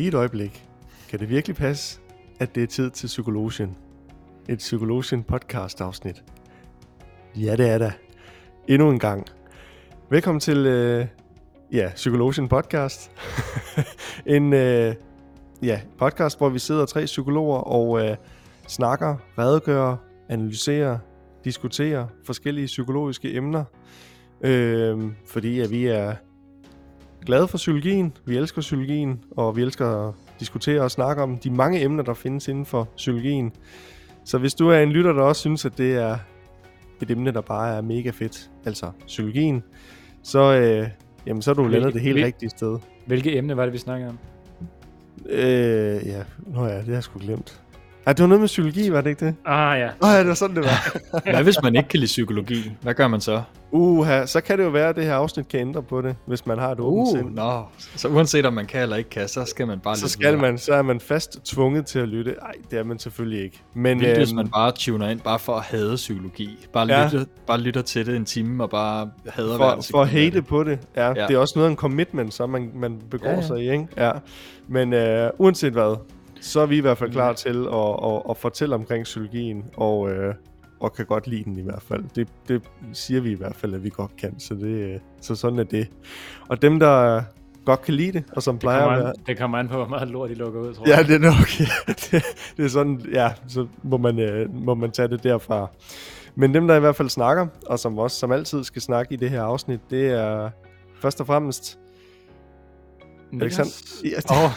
lige et øjeblik. Kan det virkelig passe, at det er tid til Psykologien? Et Psykologien podcast afsnit. Ja, det er det. Endnu en gang. Velkommen til, øh, ja, Psykologien podcast. en, øh, ja, podcast, hvor vi sidder tre psykologer og øh, snakker, redegør, analyserer, diskuterer forskellige psykologiske emner. Øh, fordi at vi er glade for psykologien, vi elsker psykologien, og vi elsker at diskutere og snakke om de mange emner, der findes inden for psykologien. Så hvis du er en lytter, der også synes, at det er et emne, der bare er mega fedt, altså psykologien, så, øh, jamen, så er du Hvil- landet det helt hvil- rigtige sted. Hvilke emne var det, vi snakkede om? Øh, ja, nå ja, det har jeg sgu glemt. Ej, det var noget med psykologi, var det ikke det? Ah ja. Åh ja, det var sådan, det var. Hvad hvis man ikke kan lide psykologi? Hvad gør man så? Uha, så kan det jo være, at det her afsnit kan ændre på det, hvis man har et åbent Uh, sind. nå. Så uanset om man kan eller ikke kan, så skal man bare Så lytte skal videre. man, så er man fast tvunget til at lytte. Nej, det er man selvfølgelig ikke. Men Vildt, hvis øhm, man bare tuner ind, bare for at hade psykologi. Bare, Ja. lytter, bare lytter til det en time, og bare hader hver for, for at hate det. på det. Ja, ja. Det er også noget af en commitment, så man, man begår ja. ja. sig i, ikke? Ja. Men øh, uanset hvad, så er vi i hvert fald klar til at, at, at fortælle omkring psykologien, og, øh, og kan godt lide den i hvert fald. Det, det siger vi i hvert fald, at vi godt kan, så, det, øh, så sådan er det. Og dem, der godt kan lide det, og som Det plejer at kommer, være... an, det kommer an på, hvor meget lort de lukker ud, tror Ja, jeg. det er nok. det, det er sådan, ja, så må man, øh, må man tage det derfra. Men dem, der i hvert fald snakker, og som også som altid skal snakke i det her afsnit, det er først og fremmest Alexander. Ja, Åh,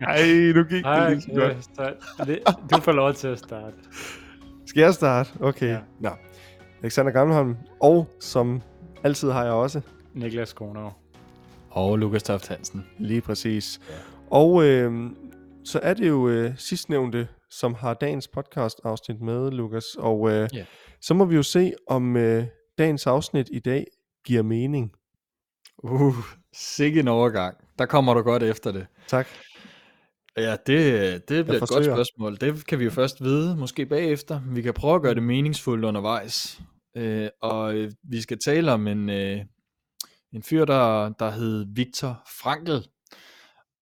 Ej, nu gik det Ej, lige så godt. okay, så det, du får lov til at starte. Skal jeg starte? Okay. Ja. Nå. Alexander Gammelholm. Og som altid har jeg også Niklas Kronov. Og Lukas Toft Hansen. lige præcis. Ja. Og øh, så er det jo øh, sidstnævnte, som har dagens podcast afsnit med, Lukas. Og øh, Ja. så må vi jo se, om øh, dagens afsnit i dag giver mening. Uh, sikke en overgang. Der kommer du godt efter det. Tak. Ja, det, det bliver et godt spørgsmål. Det kan vi jo først vide, måske bagefter. Vi kan prøve at gøre det meningsfuldt undervejs. Øh, og øh, vi skal tale om en, øh, en fyr, der, der hed Viktor Frankl.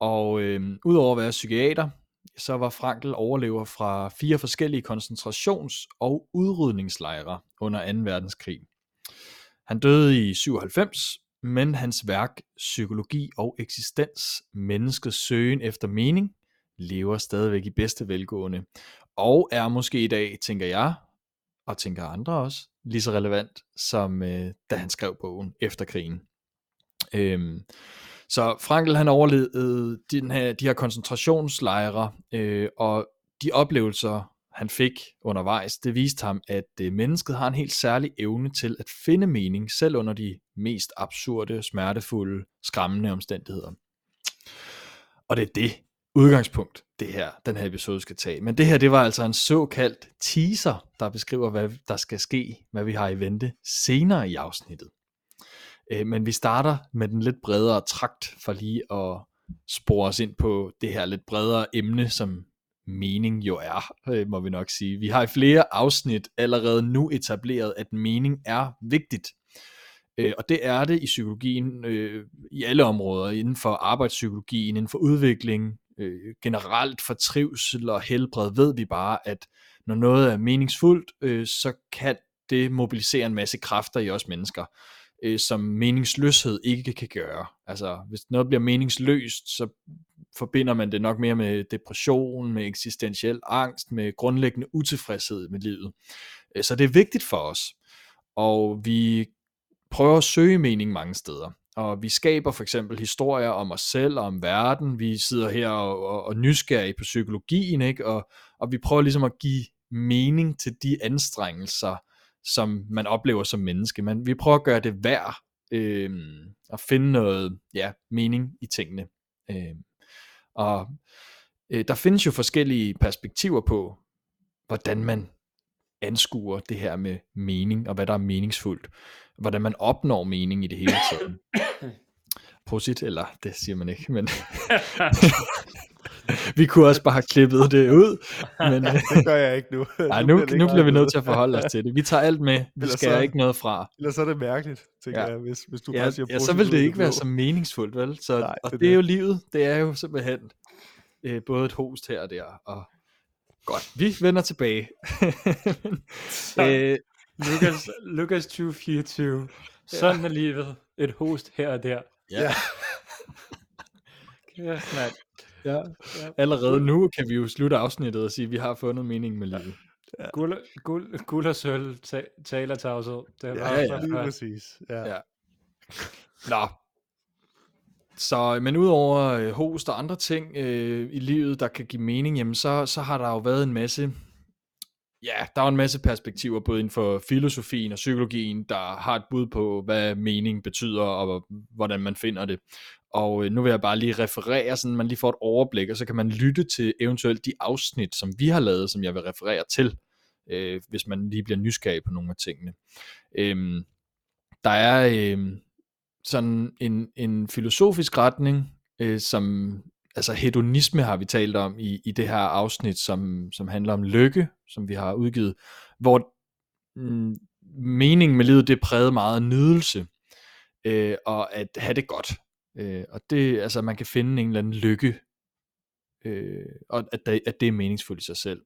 Og øh, udover at være psykiater, så var Frankl overlever fra fire forskellige koncentrations- og udrydningslejre under 2. verdenskrig. Han døde i 97, men hans værk Psykologi og eksistens, menneskets søgen efter mening, lever stadigvæk i bedste velgående, og er måske i dag, tænker jeg, og tænker andre også, lige så relevant, som øh, da han skrev bogen efter krigen. Øhm, så Frankl han overlevede den her, de her koncentrationslejre, øh, og de oplevelser, han fik undervejs, det viste ham, at øh, mennesket har en helt særlig evne til at finde mening, selv under de mest absurde, smertefulde, skræmmende omstændigheder. Og det er det udgangspunkt, det her, den her episode skal tage. Men det her, det var altså en såkaldt teaser, der beskriver, hvad der skal ske, hvad vi har i vente senere i afsnittet. Øh, men vi starter med den lidt bredere trakt for lige at spore os ind på det her lidt bredere emne, som mening jo er, øh, må vi nok sige. Vi har i flere afsnit allerede nu etableret, at mening er vigtigt. Øh, og det er det i psykologien øh, i alle områder, inden for arbejdspsykologien, inden for udvikling, øh, generelt for trivsel og helbred, ved vi bare, at når noget er meningsfuldt, øh, så kan det mobilisere en masse kræfter i os mennesker, øh, som meningsløshed ikke kan gøre. Altså, hvis noget bliver meningsløst, så forbinder man det nok mere med depression, med eksistentiel angst, med grundlæggende utilfredshed med livet. Øh, så det er vigtigt for os, og vi prøver at søge mening mange steder. Og vi skaber for eksempel historier om os selv og om verden. Vi sidder her og, og, og nysgerrige på psykologien, ikke? Og, og vi prøver ligesom at give mening til de anstrengelser, som man oplever som menneske. Men vi prøver at gøre det værd øh, at finde noget ja, mening i tingene. Øh, og øh, der findes jo forskellige perspektiver på, hvordan man anskuer det her med mening, og hvad der er meningsfuldt. Hvordan man opnår mening i det hele taget. Prosit, eller det siger man ikke, men Vi kunne også bare have klippet det ud, men det gør jeg ikke nu. nej, Nu nu, bliver nu vi nødt til at forholde os til det. Vi tager alt med, vi Ellers skærer så- ikke noget fra. Ellers så er det mærkeligt, tænker Ja. jeg, hvis, hvis du Ja, bare siger ja, så vil det ikke være så meningsfuldt, vel? Så, Nej, og det er det, er jo livet. Det er jo simpelthen øh, både et host her og der. Og godt, vi vender tilbage. øh, Lukas, Lukas 2024. Sådan er livet. Et host her og der. Ja, Ja, mand. ja. Ja. Allerede nu kan vi jo slutte afsnittet og sige, at vi har fundet mening med livet. Guld, guld, guld og sølv ta- taler tavshed. Det er Ja, ja, så lige præcis. Ja. Ja. Nå. Så, men udover øh, host og andre ting øh, i livet, der kan give mening, jamen så, så har der jo været en masse, ja, der er en masse perspektiver, både inden for filosofien og psykologien, der har et bud på, hvad mening betyder, og hvordan man finder det. Og øh, nu vil jeg bare lige referere, så man lige får et overblik, og så kan man lytte til eventuelt de afsnit, som vi har lavet, som jeg vil referere til, øh, hvis man lige bliver nysgerrig på nogle af tingene. Øh, der er øh, sådan en, en filosofisk retning, øh, som altså hedonisme har vi talt om i, i det her afsnit, som, som handler om lykke, som vi har udgivet, hvor mm, meningen med livet, det er præget meget af nydelse, øh, og at have det godt. Øh, og det, altså man kan finde en eller anden lykke, øh, og at, at det er meningsfuldt i sig selv.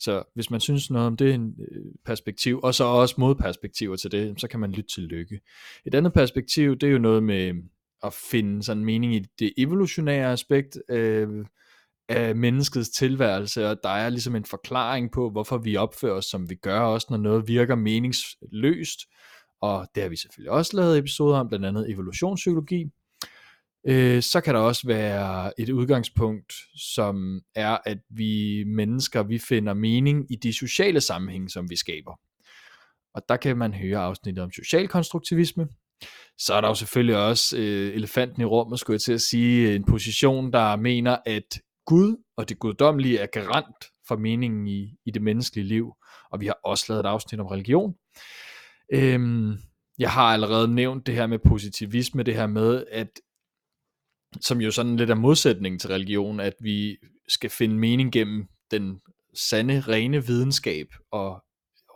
Så hvis man synes noget om det er en øh, perspektiv, og så også modperspektiver til det, så kan man lytte til lykke. Et andet perspektiv, det er jo noget med at finde sådan mening i det evolutionære aspekt øh, af menneskets tilværelse, og der er ligesom en forklaring på, hvorfor vi opfører os, som vi gør, også når noget virker meningsløst, og det har vi selvfølgelig også lavet episoder om, blandt andet evolutionspsykologi. Øh, så kan der også være et udgangspunkt, som er, at vi mennesker, vi finder mening i de sociale sammenhænge, som vi skaber. Og der kan man høre afsnittet om social konstruktivisme, så er der jo selvfølgelig også øh, elefanten i rummet, skulle jeg til at sige, en position, der mener, at Gud og det guddommelige er garant for meningen i, i det menneskelige liv. Og vi har også lavet et afsnit om religion. Øhm, jeg har allerede nævnt det her med positivisme, det her med, at som jo sådan lidt er modsætningen til religion, at vi skal finde mening gennem den sande, rene videnskab og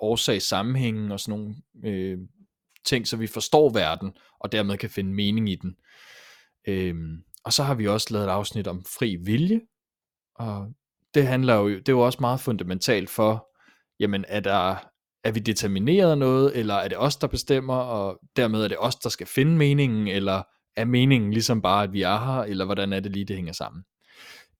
årsagssammenhængen og sådan nogle øh, ting, så vi forstår verden, og dermed kan finde mening i den. Øhm, og så har vi også lavet et afsnit om fri vilje, og det handler jo, det er jo også meget fundamentalt for, jamen er der, er vi determineret af noget, eller er det os, der bestemmer, og dermed er det os, der skal finde meningen, eller er meningen ligesom bare, at vi er her, eller hvordan er det lige, det hænger sammen.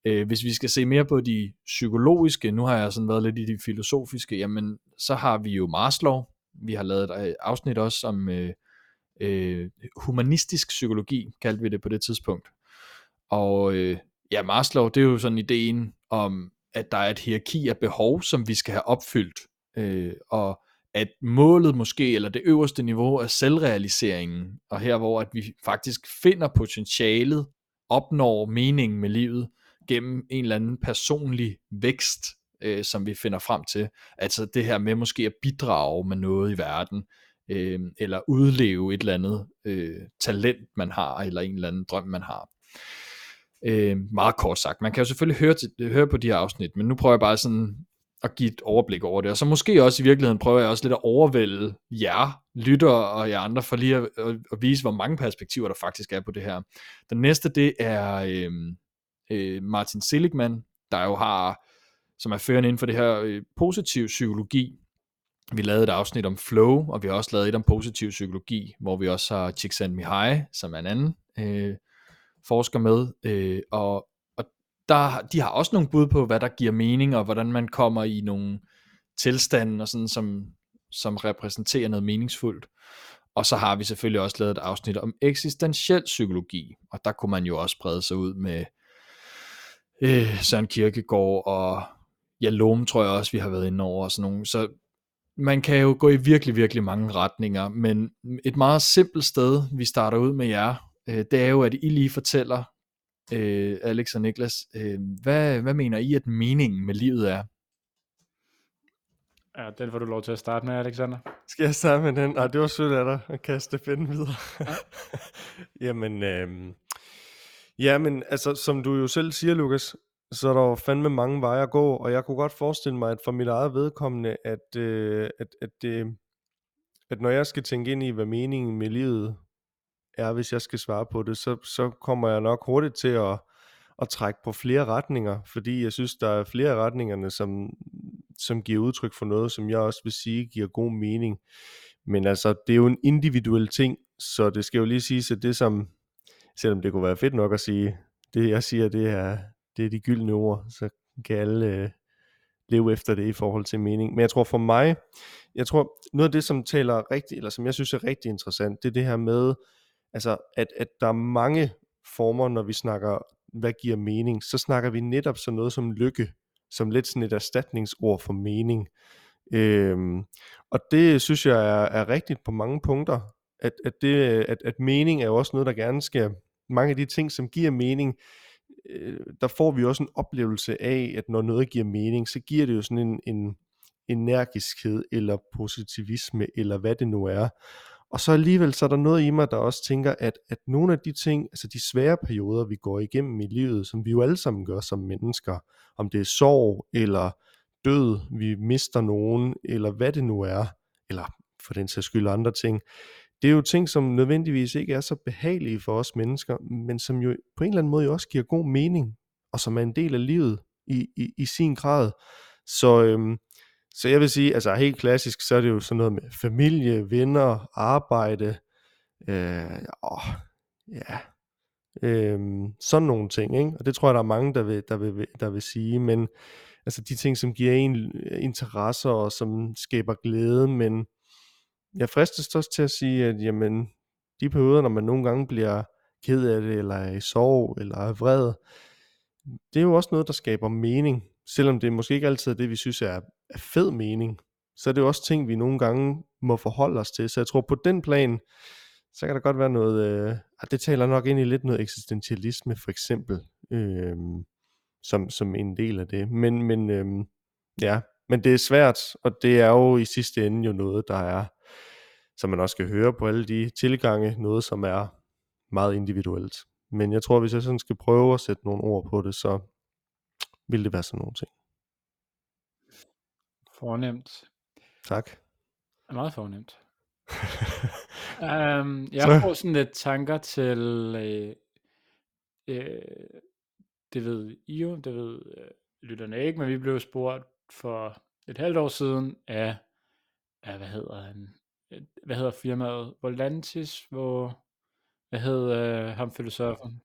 Øh, hvis vi skal se mere på de psykologiske, nu har jeg sådan været lidt i de filosofiske, jamen så har vi jo Maslow, vi har lavet et øh, afsnit også om øh, øh, humanistisk psykologi, kaldte vi det på det tidspunkt. Og øh, ja, Maslow, det er jo sådan ideen om, at der er et hierarki af behov, som vi skal have opfyldt, øh, og at målet måske, eller det øverste niveau er selvrealiseringen, og her hvor at vi faktisk finder potentialet, opnår meningen med livet, gennem en eller anden personlig vækst, øh, som vi finder frem til. Altså det her med måske at bidrage med noget i verden, øh, eller udleve et eller andet øh, talent, man har, eller en eller anden drøm, man har. Øh, meget kort sagt. Man kan jo selvfølgelig høre, til, høre på de her afsnit, men nu prøver jeg bare sådan at give et overblik over det. Og så måske også i virkeligheden prøver jeg også lidt at overvælde jer, lytter og jer andre, for lige at, at, at vise, hvor mange perspektiver der faktisk er på det her. Den næste, det er øh, øh, Martin Seligman, der jo har, som er førende inden for det her øh, positiv psykologi. Vi lavede et afsnit om flow, og vi har også lavet et om positiv psykologi, hvor vi også har Csikszentmihalyi, som er en anden øh, forsker med, øh, og, og der, de har også nogle bud på, hvad der giver mening, og hvordan man kommer i nogle tilstande, og sådan, som, som repræsenterer noget meningsfuldt. Og så har vi selvfølgelig også lavet et afsnit om eksistentiel psykologi, og der kunne man jo også brede sig ud med øh, Søren Kierkegaard og Jalom, tror jeg også, vi har været inde over, og sådan nogle. Så man kan jo gå i virkelig, virkelig mange retninger, men et meget simpelt sted, vi starter ud med jer, øh, det er jo, at I lige fortæller, øh, Alex og Niklas, øh, hvad, hvad mener I, at meningen med livet er? Ja, den får du lov til at starte med, Alexander. Skal jeg starte med den? Nej, det var sødt af dig at kaste pinden videre. Jamen, øhm, jamen, altså, som du jo selv siger, Lukas, så er der jo fandme mange veje at gå, og jeg kunne godt forestille mig, at for mit eget vedkommende, at, øh, at, at, det, at når jeg skal tænke ind i, hvad meningen med livet er, hvis jeg skal svare på det, så, så kommer jeg nok hurtigt til at, at trække på flere retninger, fordi jeg synes, der er flere retningerne, som, som giver udtryk for noget, som jeg også vil sige giver god mening. Men altså, det er jo en individuel ting, så det skal jo lige siges, at det som, selvom det kunne være fedt nok at sige, det jeg siger, det er, det er de gyldne ord, så kan alle øh, leve efter det i forhold til mening. Men jeg tror for mig, jeg tror noget af det, som taler rigtig, eller som jeg synes er rigtig interessant, det er det her med, altså at, at der er mange former, når vi snakker, hvad giver mening, så snakker vi netop sådan noget som lykke, som lidt sådan et erstatningsord for mening. Øhm, og det synes jeg er, er rigtigt på mange punkter, at, at, det, at, at mening er jo også noget, der gerne skal, mange af de ting, som giver mening, øh, der får vi også en oplevelse af, at når noget giver mening, så giver det jo sådan en, en energiskhed, eller positivisme, eller hvad det nu er. Og så alligevel, så er der noget i mig, der også tænker, at, at nogle af de ting, altså de svære perioder, vi går igennem i livet, som vi jo alle sammen gør som mennesker, om det er sorg, eller død, vi mister nogen, eller hvad det nu er, eller for den sags skyld andre ting, det er jo ting, som nødvendigvis ikke er så behagelige for os mennesker, men som jo på en eller anden måde jo også giver god mening, og som er en del af livet i, i, i sin grad. Så, øhm, så jeg vil sige, altså helt klassisk, så er det jo sådan noget med familie, venner, arbejde, øh, åh, ja, øh, sådan nogle ting, ikke? og det tror jeg, der er mange, der vil, der vil, der vil sige, men altså de ting, som giver en interesser og som skaber glæde, men jeg fristes også til at sige, at jamen, de perioder, når man nogle gange bliver ked af det, eller er i sorg, eller er vred, det er jo også noget, der skaber mening. Selvom det måske ikke altid er det, vi synes er, er fed mening, så er det jo også ting, vi nogle gange må forholde os til. Så jeg tror på den plan, så kan der godt være noget, øh, ah, det taler nok ind i lidt noget eksistentialisme for eksempel, øh, som, som en del af det. Men, men øh, ja, men det er svært, og det er jo i sidste ende jo noget, der er så man også skal høre på alle de tilgange, noget som er meget individuelt. Men jeg tror, hvis jeg sådan skal prøve at sætte nogle ord på det, så vil det være sådan nogle ting. Fornemt. Tak. Meget fornemt. um, jeg så. får sådan lidt tanker til, øh, øh, det ved I jo, det ved øh, lytterne ikke, men vi blev spurgt for et halvt år siden af, af hvad hedder han, hvad hedder firmaet, Volantis, hvor, hvad hedder øh, ham filosofen?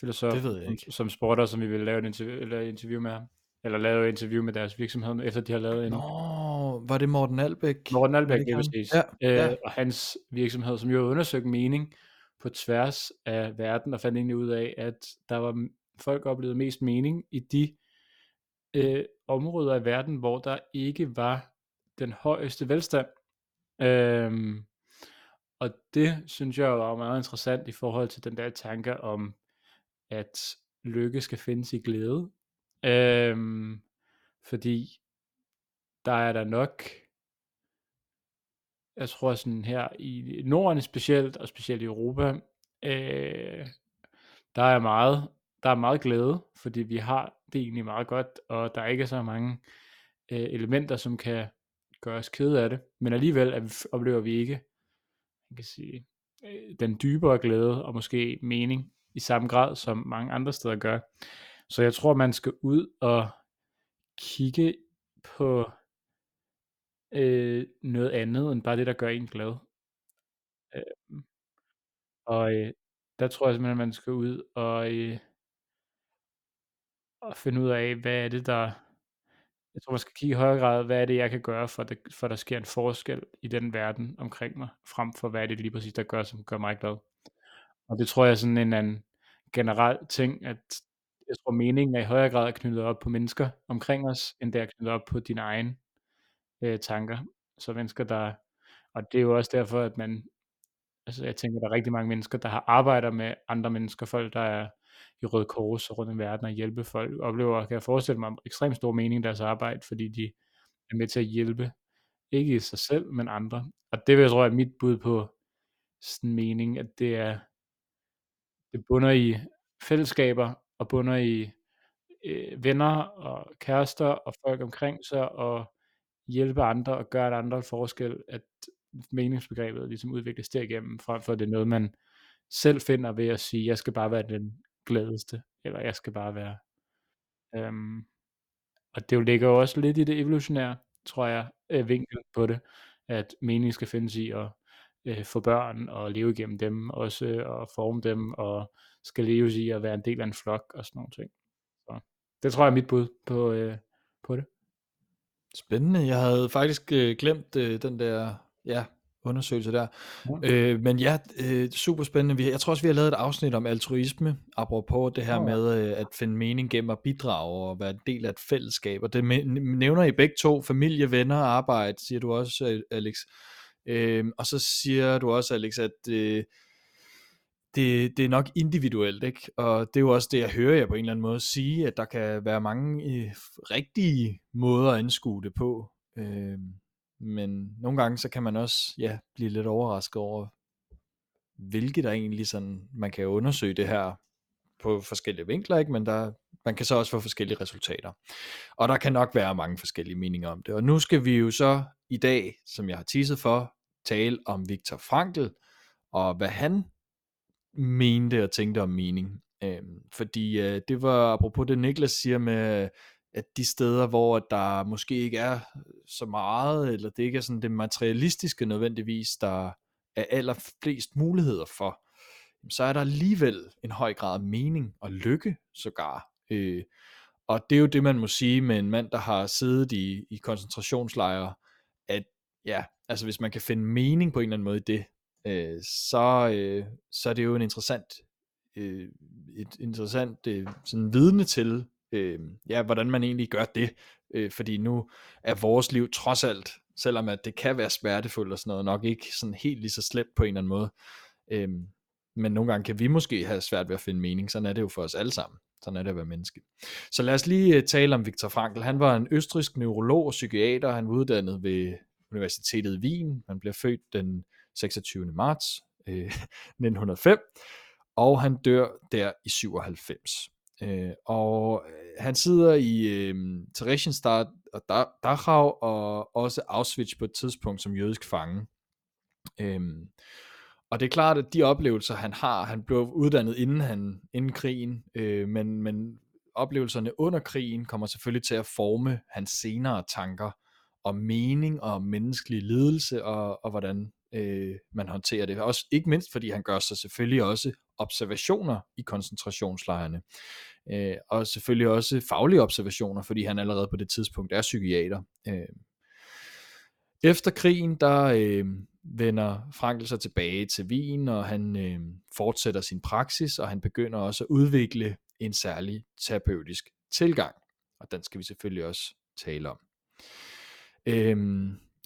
Filosof, det ved jeg ikke. Som, som sporter, som vi vil lave et interview, eller interview med ham. Eller lave et interview med deres virksomhed, efter de har lavet en... Nå, var det Morten Albæk? Morten Albæk, det præcis. Ja, øh, ja. Og hans virksomhed, som jo har undersøgt mening på tværs af verden, og fandt egentlig ud af, at der var folk oplevede mest mening i de øh, områder af verden, hvor der ikke var den højeste velstand. Øhm, og det synes jeg var meget interessant i forhold til den der tanke om, at lykke skal findes i glæde. Øhm, fordi der er der nok, jeg tror sådan her i Norden specielt, og specielt i Europa, øh, der er meget, der er meget glæde, fordi vi har det egentlig meget godt, og der er ikke så mange øh, elementer, som kan gør os kede af det, men alligevel at vi, oplever vi ikke man kan sige, øh, den dybere glæde og måske mening i samme grad, som mange andre steder gør. Så jeg tror, man skal ud og kigge på øh, noget andet, end bare det, der gør en glad. Øh, og øh, der tror jeg simpelthen, at man skal ud og, øh, og finde ud af, hvad er det, der jeg tror, man skal kigge i højere grad, hvad er det, jeg kan gøre, for det, for at der sker en forskel i den verden omkring mig, frem for hvad er det lige præcis, der gør, som gør mig glad. Og det tror jeg er sådan en anden generel ting, at jeg tror, meningen er i højere grad knyttet op på mennesker omkring os, end det er knyttet op på dine egne øh, tanker. Så mennesker, der... Og det er jo også derfor, at man... Altså, jeg tænker, der er rigtig mange mennesker, der har arbejder med andre mennesker, folk, der er i Røde Kors og rundt i verden og hjælpe folk, oplever, kan jeg forestille mig, ekstremt stor mening i deres arbejde, fordi de er med til at hjælpe, ikke i sig selv, men andre. Og det vil jeg tror er mit bud på sådan mening, at det er, det bunder i fællesskaber, og bunder i øh, venner og kærester og folk omkring sig og hjælpe andre og gøre andre forskel, at meningsbegrebet ligesom udvikles derigennem, frem for at det er noget, man selv finder ved at sige, jeg skal bare være den gladeste, eller jeg skal bare være... Øhm, og det jo ligger jo også lidt i det evolutionære, tror jeg, øh, vinkel på det, at meningen skal findes i at øh, få børn og leve igennem dem også, og forme dem, og skal leve i at være en del af en flok og sådan nogle ting. Så det tror jeg er mit bud på, øh, på det. Spændende. Jeg havde faktisk øh, glemt øh, den der ja, undersøgelse der. Ja. Øh, men ja, øh, super spændende. Vi, jeg tror også, vi har lavet et afsnit om altruisme, apropos det her oh. med øh, at finde mening gennem at bidrage og være en del af et fællesskab. Og det nævner I begge to, familie, venner og arbejde, siger du også, Alex. Øh, og så siger du også, Alex, at øh, det, det er nok individuelt, ikke? Og det er jo også det, jeg hører jer på en eller anden måde sige, at der kan være mange øh, rigtige måder at anskue det på. Øh, men nogle gange, så kan man også ja, blive lidt overrasket over, hvilket der egentlig sådan, man kan undersøge det her på forskellige vinkler, ikke? men der, man kan så også få forskellige resultater. Og der kan nok være mange forskellige meninger om det. Og nu skal vi jo så i dag, som jeg har teaset for, tale om Viktor Frankl, og hvad han mente og tænkte om mening. Øhm, fordi øh, det var apropos det Niklas siger med, at de steder, hvor der måske ikke er så meget, eller det ikke er sådan det materialistiske nødvendigvis, der er allerflest muligheder for, så er der alligevel en høj grad af mening og lykke sågar. Øh, og det er jo det, man må sige med en mand, der har siddet i, i koncentrationslejre, at ja, altså hvis man kan finde mening på en eller anden måde i det, øh, så, øh, så er det jo en interessant, øh, et interessant øh, sådan vidne til, øh, ja, hvordan man egentlig gør det, øh, fordi nu er vores liv trods alt, selvom at det kan være smertefuldt og sådan noget, nok ikke sådan helt lige så slemt på en eller anden måde, øh, men nogle gange kan vi måske have svært ved at finde mening, sådan er det jo for os alle sammen. Sådan er det at være menneske. Så lad os lige øh, tale om Viktor Frankl. Han var en østrisk neurolog og psykiater. Han var uddannet ved Universitetet i Wien. Han blev født den 26. marts øh, 1905, og han dør der i 97. Øh, og øh, han sidder i øh, Theresienstadt og Dachau og også Auschwitz på et tidspunkt som jødisk fange. Øh, og det er klart, at de oplevelser, han har, han blev uddannet inden, han, inden krigen, øh, men, men oplevelserne under krigen kommer selvfølgelig til at forme hans senere tanker om mening og menneskelig lidelse og, og hvordan øh, man håndterer det. Også ikke mindst fordi han gør sig selvfølgelig også observationer i koncentrationslejrene. Øh, og selvfølgelig også faglige observationer, fordi han allerede på det tidspunkt er psykiater. Øh. Efter krigen, der øh, vender Frankl sig tilbage til Wien, og han øh, fortsætter sin praksis, og han begynder også at udvikle en særlig terapeutisk tilgang. Og den skal vi selvfølgelig også tale om. Øh,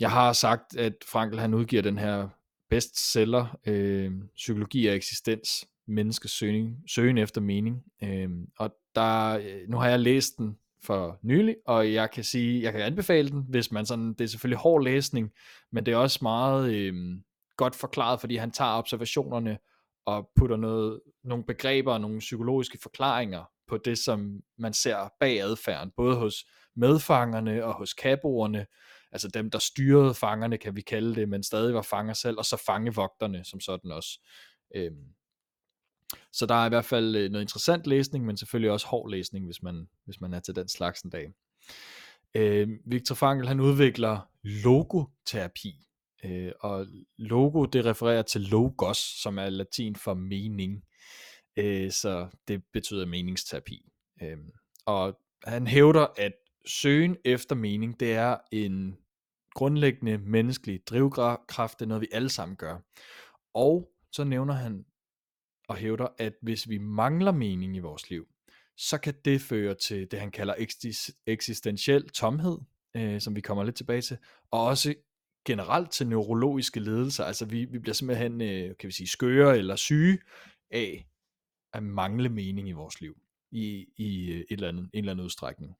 jeg har sagt, at Frankl han udgiver den her bestseller, øh, Psykologi af eksistens, menneskets søgen, søgen efter mening. Øh, og der, øh, nu har jeg læst den for nylig, og jeg kan sige, jeg kan anbefale den, hvis man sådan, det er selvfølgelig hård læsning, men det er også meget øh, godt forklaret, fordi han tager observationerne og putter noget, nogle begreber og nogle psykologiske forklaringer på det, som man ser bag adfærden, både hos medfangerne og hos kaboerne, altså dem, der styrede fangerne, kan vi kalde det, men stadig var fanger selv, og så fangevogterne som sådan også. Øhm, så der er i hvert fald øh, noget interessant læsning, men selvfølgelig også hård læsning, hvis man, hvis man er til den slags en dag. Øh, Victor Frankl, han udvikler logoterapi, øh, og logo, det refererer til logos, som er latin for mening, øh, så det betyder meningsterapi. Øh, og han hævder, at søgen efter mening, det er en grundlæggende menneskelig drivkraft, det er noget, vi alle sammen gør. Og så nævner han og hævder, at hvis vi mangler mening i vores liv, så kan det føre til det, han kalder eksistentiel tomhed, øh, som vi kommer lidt tilbage til, og også generelt til neurologiske ledelser. Altså vi, vi bliver simpelthen, øh, kan vi sige, skøre eller syge af at mangle mening i vores liv i, i øh, et eller andet, en eller anden udstrækning.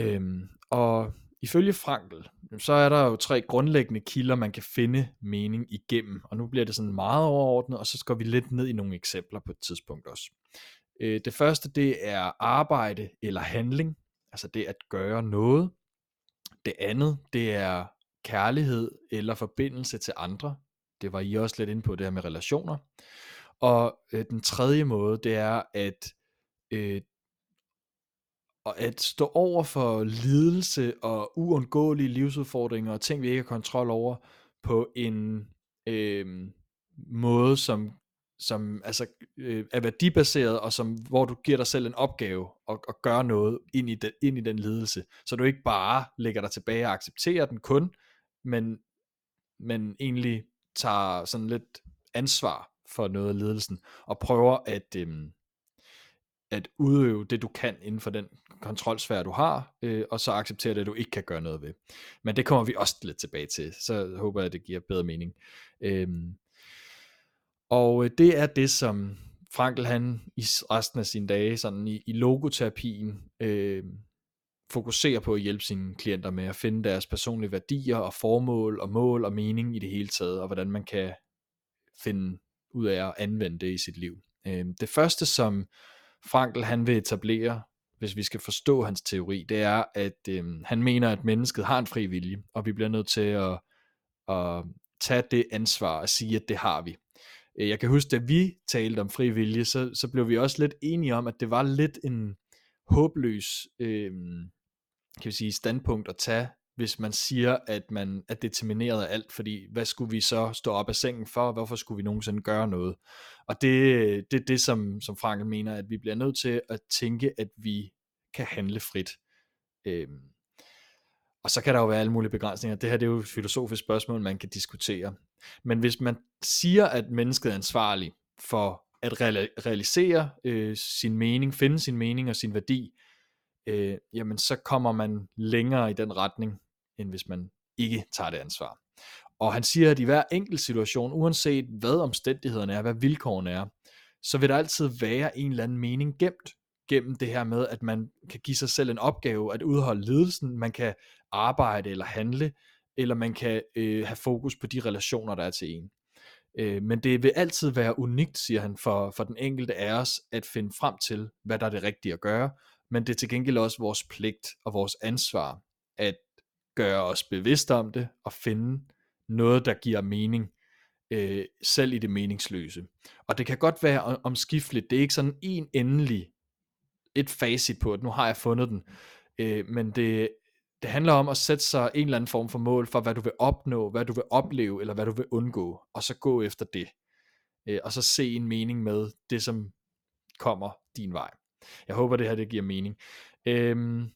Øhm, og Ifølge Frankl, så er der jo tre grundlæggende kilder, man kan finde mening igennem, og nu bliver det sådan meget overordnet, og så skal vi lidt ned i nogle eksempler på et tidspunkt også. Øh, det første, det er arbejde eller handling, altså det at gøre noget. Det andet, det er kærlighed eller forbindelse til andre. Det var I også lidt inde på, det her med relationer. Og øh, den tredje måde, det er at, øh, at stå over for lidelse og uundgåelige livsudfordringer og ting, vi ikke har kontrol over, på en øh, måde, som som altså, øh, er værdibaseret, og som, hvor du giver dig selv en opgave og, og gør noget ind i, den, ind i den lidelse. Så du ikke bare lægger dig tilbage og accepterer den kun, men, men egentlig tager sådan lidt ansvar for noget af ledelsen, og prøver at, øh, at udøve det du kan inden for den kontrolsfære du har, øh, og så acceptere det du ikke kan gøre noget ved. Men det kommer vi også lidt tilbage til, så håber jeg at det giver bedre mening. Øhm, og øh, det er det, som Frankel han i resten af sine dage sådan i, i logoterapien øh, fokuserer på at hjælpe sine klienter med at finde deres personlige værdier og formål og mål og mening i det hele taget, og hvordan man kan finde ud af at anvende det i sit liv. Øh, det første, som Frankel han vil etablere, hvis vi skal forstå hans teori, det er, at øh, han mener, at mennesket har en fri vilje, og vi bliver nødt til at, at tage det ansvar og sige, at det har vi. Øh, jeg kan huske, da vi talte om fri vilje, så, så blev vi også lidt enige om, at det var lidt en håbløs øh, kan vi sige, standpunkt at tage, hvis man siger, at man er determineret af alt, fordi hvad skulle vi så stå op af sengen for, hvorfor skulle vi nogensinde gøre noget? Og det, det er det, som, som Frankel mener, at vi bliver nødt til at tænke, at vi kan handle frit. Øhm, og så kan der jo være alle mulige begrænsninger. Det her det er jo et filosofisk spørgsmål, man kan diskutere. Men hvis man siger, at mennesket er ansvarlig for at realisere øh, sin mening, finde sin mening og sin værdi, øh, jamen så kommer man længere i den retning, end hvis man ikke tager det ansvar. Og han siger, at i hver enkelt situation, uanset hvad omstændighederne er, hvad vilkårene er, så vil der altid være en eller anden mening gemt gennem det her med, at man kan give sig selv en opgave at udholde ledelsen, man kan arbejde eller handle, eller man kan øh, have fokus på de relationer, der er til en. Øh, men det vil altid være unikt, siger han, for, for den enkelte af os, at finde frem til, hvad der er det rigtige at gøre, men det er til gengæld også vores pligt og vores ansvar, at gøre os bevidste om det, og finde noget, der giver mening, øh, selv i det meningsløse. Og det kan godt være omskifteligt, det er ikke sådan en endelig et facit på, at nu har jeg fundet den. Øh, men det, det handler om at sætte sig en eller anden form for mål for, hvad du vil opnå, hvad du vil opleve, eller hvad du vil undgå, og så gå efter det. Øh, og så se en mening med det, som kommer din vej. Jeg håber, det her det giver mening. Øh,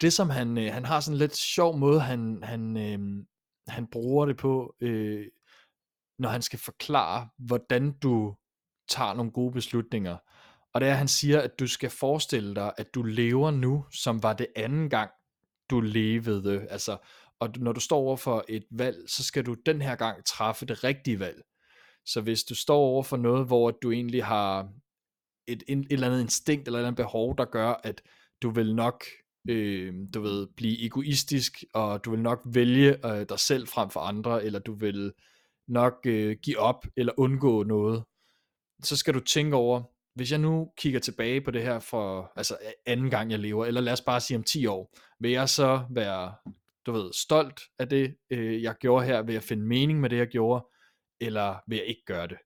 det som han, øh, han har sådan en lidt sjov måde, han, han, øh, han bruger det på, øh, når han skal forklare, hvordan du tager nogle gode beslutninger. Og det er, at han siger, at du skal forestille dig, at du lever nu, som var det anden gang, du levede. Altså, og når du står over for et valg, så skal du den her gang træffe det rigtige valg. Så hvis du står over for noget, hvor du egentlig har et, et, eller andet instinkt eller et eller andet behov, der gør, at du vil nok øh, du ved, blive egoistisk, og du vil nok vælge øh, dig selv frem for andre, eller du vil nok øh, give op eller undgå noget, så skal du tænke over, hvis jeg nu kigger tilbage på det her for altså anden gang jeg lever, eller lad os bare sige om 10 år, vil jeg så være, du ved, stolt af det, øh, jeg gjorde her, vil jeg finde mening med det, jeg gjorde, eller vil jeg ikke gøre det?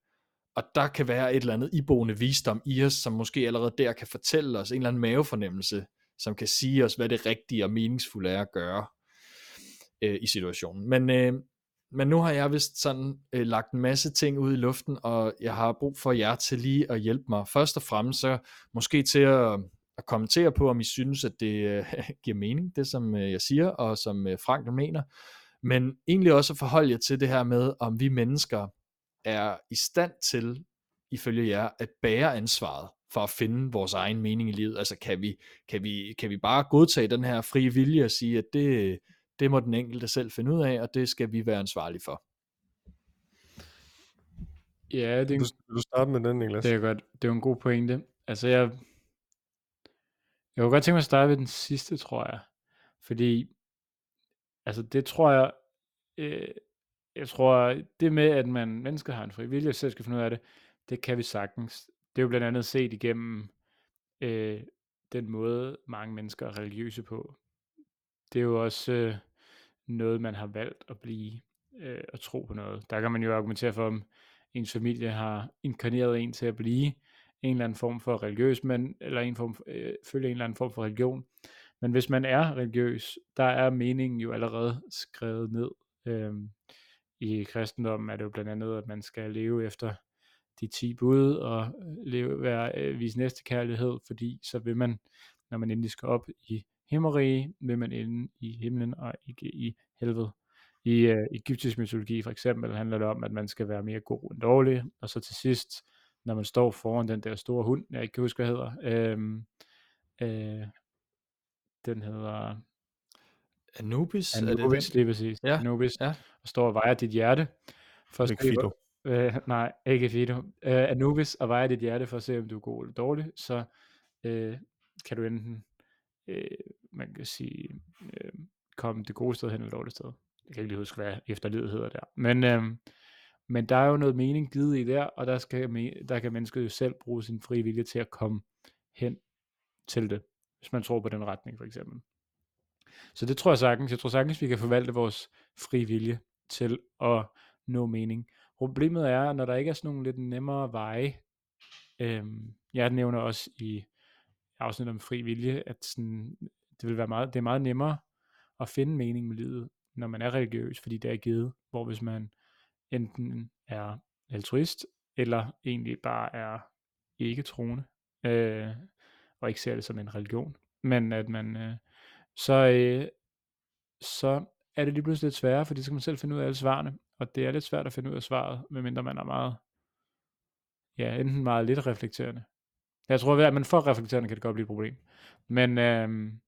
Og der kan være et eller andet iboende visdom i os, som måske allerede der kan fortælle os en eller anden mavefornemmelse, som kan sige os, hvad det rigtige og meningsfulde er at gøre øh, i situationen. Men øh, men nu har jeg vist sådan øh, lagt en masse ting ud i luften, og jeg har brug for jer til lige at hjælpe mig. Først og fremmest så måske til at, at kommentere på, om I synes, at det øh, giver mening, det som øh, jeg siger, og som øh, Frank mener. Men egentlig også at forholde jer til det her med, om vi mennesker er i stand til, ifølge jer, at bære ansvaret for at finde vores egen mening i livet. Altså kan vi, kan vi, kan vi bare godtage den her frie vilje og sige, at det, det må den enkelte selv finde ud af, og det skal vi være ansvarlige for. Ja, det er, Du, vil du starte med den, Niklas? det er godt. Det er jo en god pointe. Altså, jeg, jeg kunne godt tænke mig at starte med den sidste, tror jeg. Fordi, altså det tror jeg, øh, jeg tror, det med, at man, mennesket har en fri vilje, og selv skal finde ud af det, det kan vi sagtens det er jo blandt andet set igennem øh, den måde, mange mennesker er religiøse på. Det er jo også øh, noget, man har valgt at blive øh, at tro på noget. Der kan man jo argumentere for, om ens familie har inkarneret en til at blive en eller anden form for religiøs, men, eller en form, øh, følge en eller anden form for religion. Men hvis man er religiøs, der er meningen jo allerede skrevet ned. Øh, I kristendommen er det jo blandt andet, at man skal leve efter de 10 bud og øh, leve, være, øh, vise næste kærlighed, fordi så vil man, når man endelig skal op i himmerige, vil man ende i himlen og ikke i helvede. I øh, egyptisk mytologi for eksempel handler det om, at man skal være mere god end dårlig, og så til sidst, når man står foran den der store hund, jeg ikke kan huske, hvad hedder, øhm, øh, den hedder Anubis, er det Anubis, den? lige præcis. Ja, Anubis, ja. og står og vejer dit hjerte. For at hvor- Øh, nej, ikke Fido. Øh, Anubis og vejer dit hjerte for at se, om du er god eller dårlig, så øh, kan du enten, øh, man kan sige, øh, komme det gode sted hen eller dårligt sted. Jeg kan ikke lige huske, hvad efterlivet hedder der. Men, øh, men der er jo noget mening givet i der, og der, skal, der kan mennesket jo selv bruge sin frie vilje til at komme hen til det, hvis man tror på den retning for eksempel. Så det tror jeg sagtens. Jeg tror sagtens, vi kan forvalte vores fri vilje til at nå mening. Problemet er, når der ikke er sådan nogle lidt nemmere veje, øhm, jeg nævner også i afsnit om fri vilje, at sådan, det vil være meget, det er meget nemmere at finde mening med livet, når man er religiøs, fordi det er givet, hvor hvis man enten er altruist, eller egentlig bare er ikke troende, øh, og ikke ser det som en religion, men at man, øh, så, øh, så er det lige pludselig lidt sværere, fordi så skal man selv finde ud af alle svarene, og det er lidt svært at finde ud af svaret, medmindre man er meget, ja, enten meget lidt reflekterende. Jeg tror, at man for reflekterende kan det godt blive et problem. Men, øhm,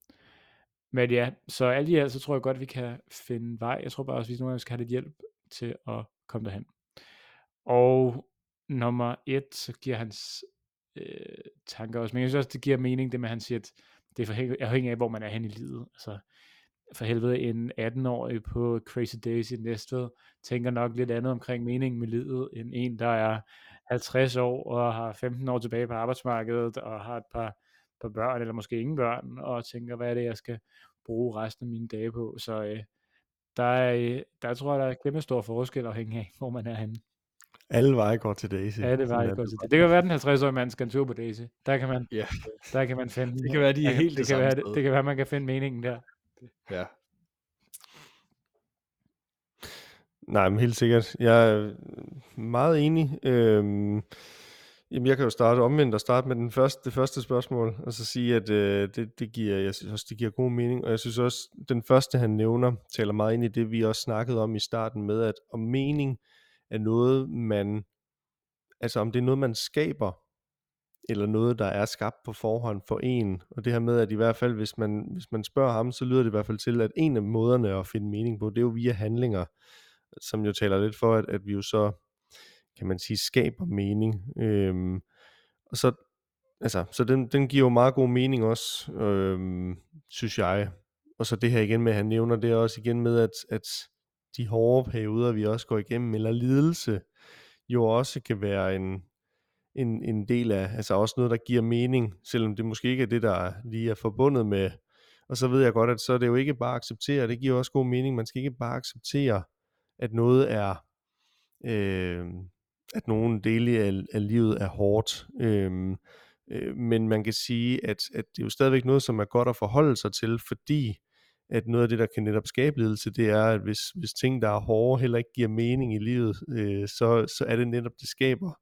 men ja, så alt i alt, så tror jeg godt, at vi kan finde vej. Jeg tror bare også, at vi nogle gange skal have lidt hjælp til at komme derhen. Og nummer et, så giver hans øh, tanker også, men jeg synes også, det giver mening, det med, at han siger, at det er afhængigt af, hvor man er hen i livet. Altså, for helvede, en 18-årig på Crazy Days i Næstved, tænker nok lidt andet omkring meningen med livet, end en, der er 50 år og har 15 år tilbage på arbejdsmarkedet, og har et par, par børn, eller måske ingen børn, og tænker, hvad er det, jeg skal bruge resten af mine dage på. Så øh, der, er, øh, der tror jeg, der er kæmpe stor forskel afhængig af, hvor man er henne. Alle veje går til Daisy. Ja, det er godt til det. Det kan være, den 50-årige mand skal en tur på Daisy. Der kan man, Ja, der kan man finde... det kan være, de er helt det, det kan være, det, det kan være, man kan finde meningen der ja. Nej, men helt sikkert. Jeg er øh, meget enig. Øhm, jamen, jeg kan jo starte omvendt og starte med den første, det første spørgsmål, og så sige, at øh, det, det giver, jeg synes også, det giver god mening, og jeg synes også, den første, han nævner, taler meget ind i det, vi også snakkede om i starten med, at om mening er noget, man, altså om det er noget, man skaber, eller noget, der er skabt på forhånd for en. Og det her med, at i hvert fald, hvis man, hvis man spørger ham, så lyder det i hvert fald til, at en af måderne at finde mening på, det er jo via handlinger, som jo taler lidt for, at, at vi jo så, kan man sige, skaber mening. Øhm, og så, altså, så den, den giver jo meget god mening også, øhm, synes jeg. Og så det her igen med, at han nævner det også igen med, at, at de hårde perioder, vi også går igennem, eller lidelse, jo også kan være en, en, en del af, altså også noget, der giver mening, selvom det måske ikke er det, der lige er forbundet med, og så ved jeg godt, at så er det jo ikke bare at acceptere, det giver også god mening, man skal ikke bare acceptere, at noget er, øh, at nogle dele af, af livet er hårdt, øh, øh, men man kan sige, at, at det er jo stadigvæk noget, som er godt at forholde sig til, fordi at noget af det, der kan netop skabe ledelse, det er, at hvis, hvis ting, der er hårde, heller ikke giver mening i livet, øh, så, så er det netop, det skaber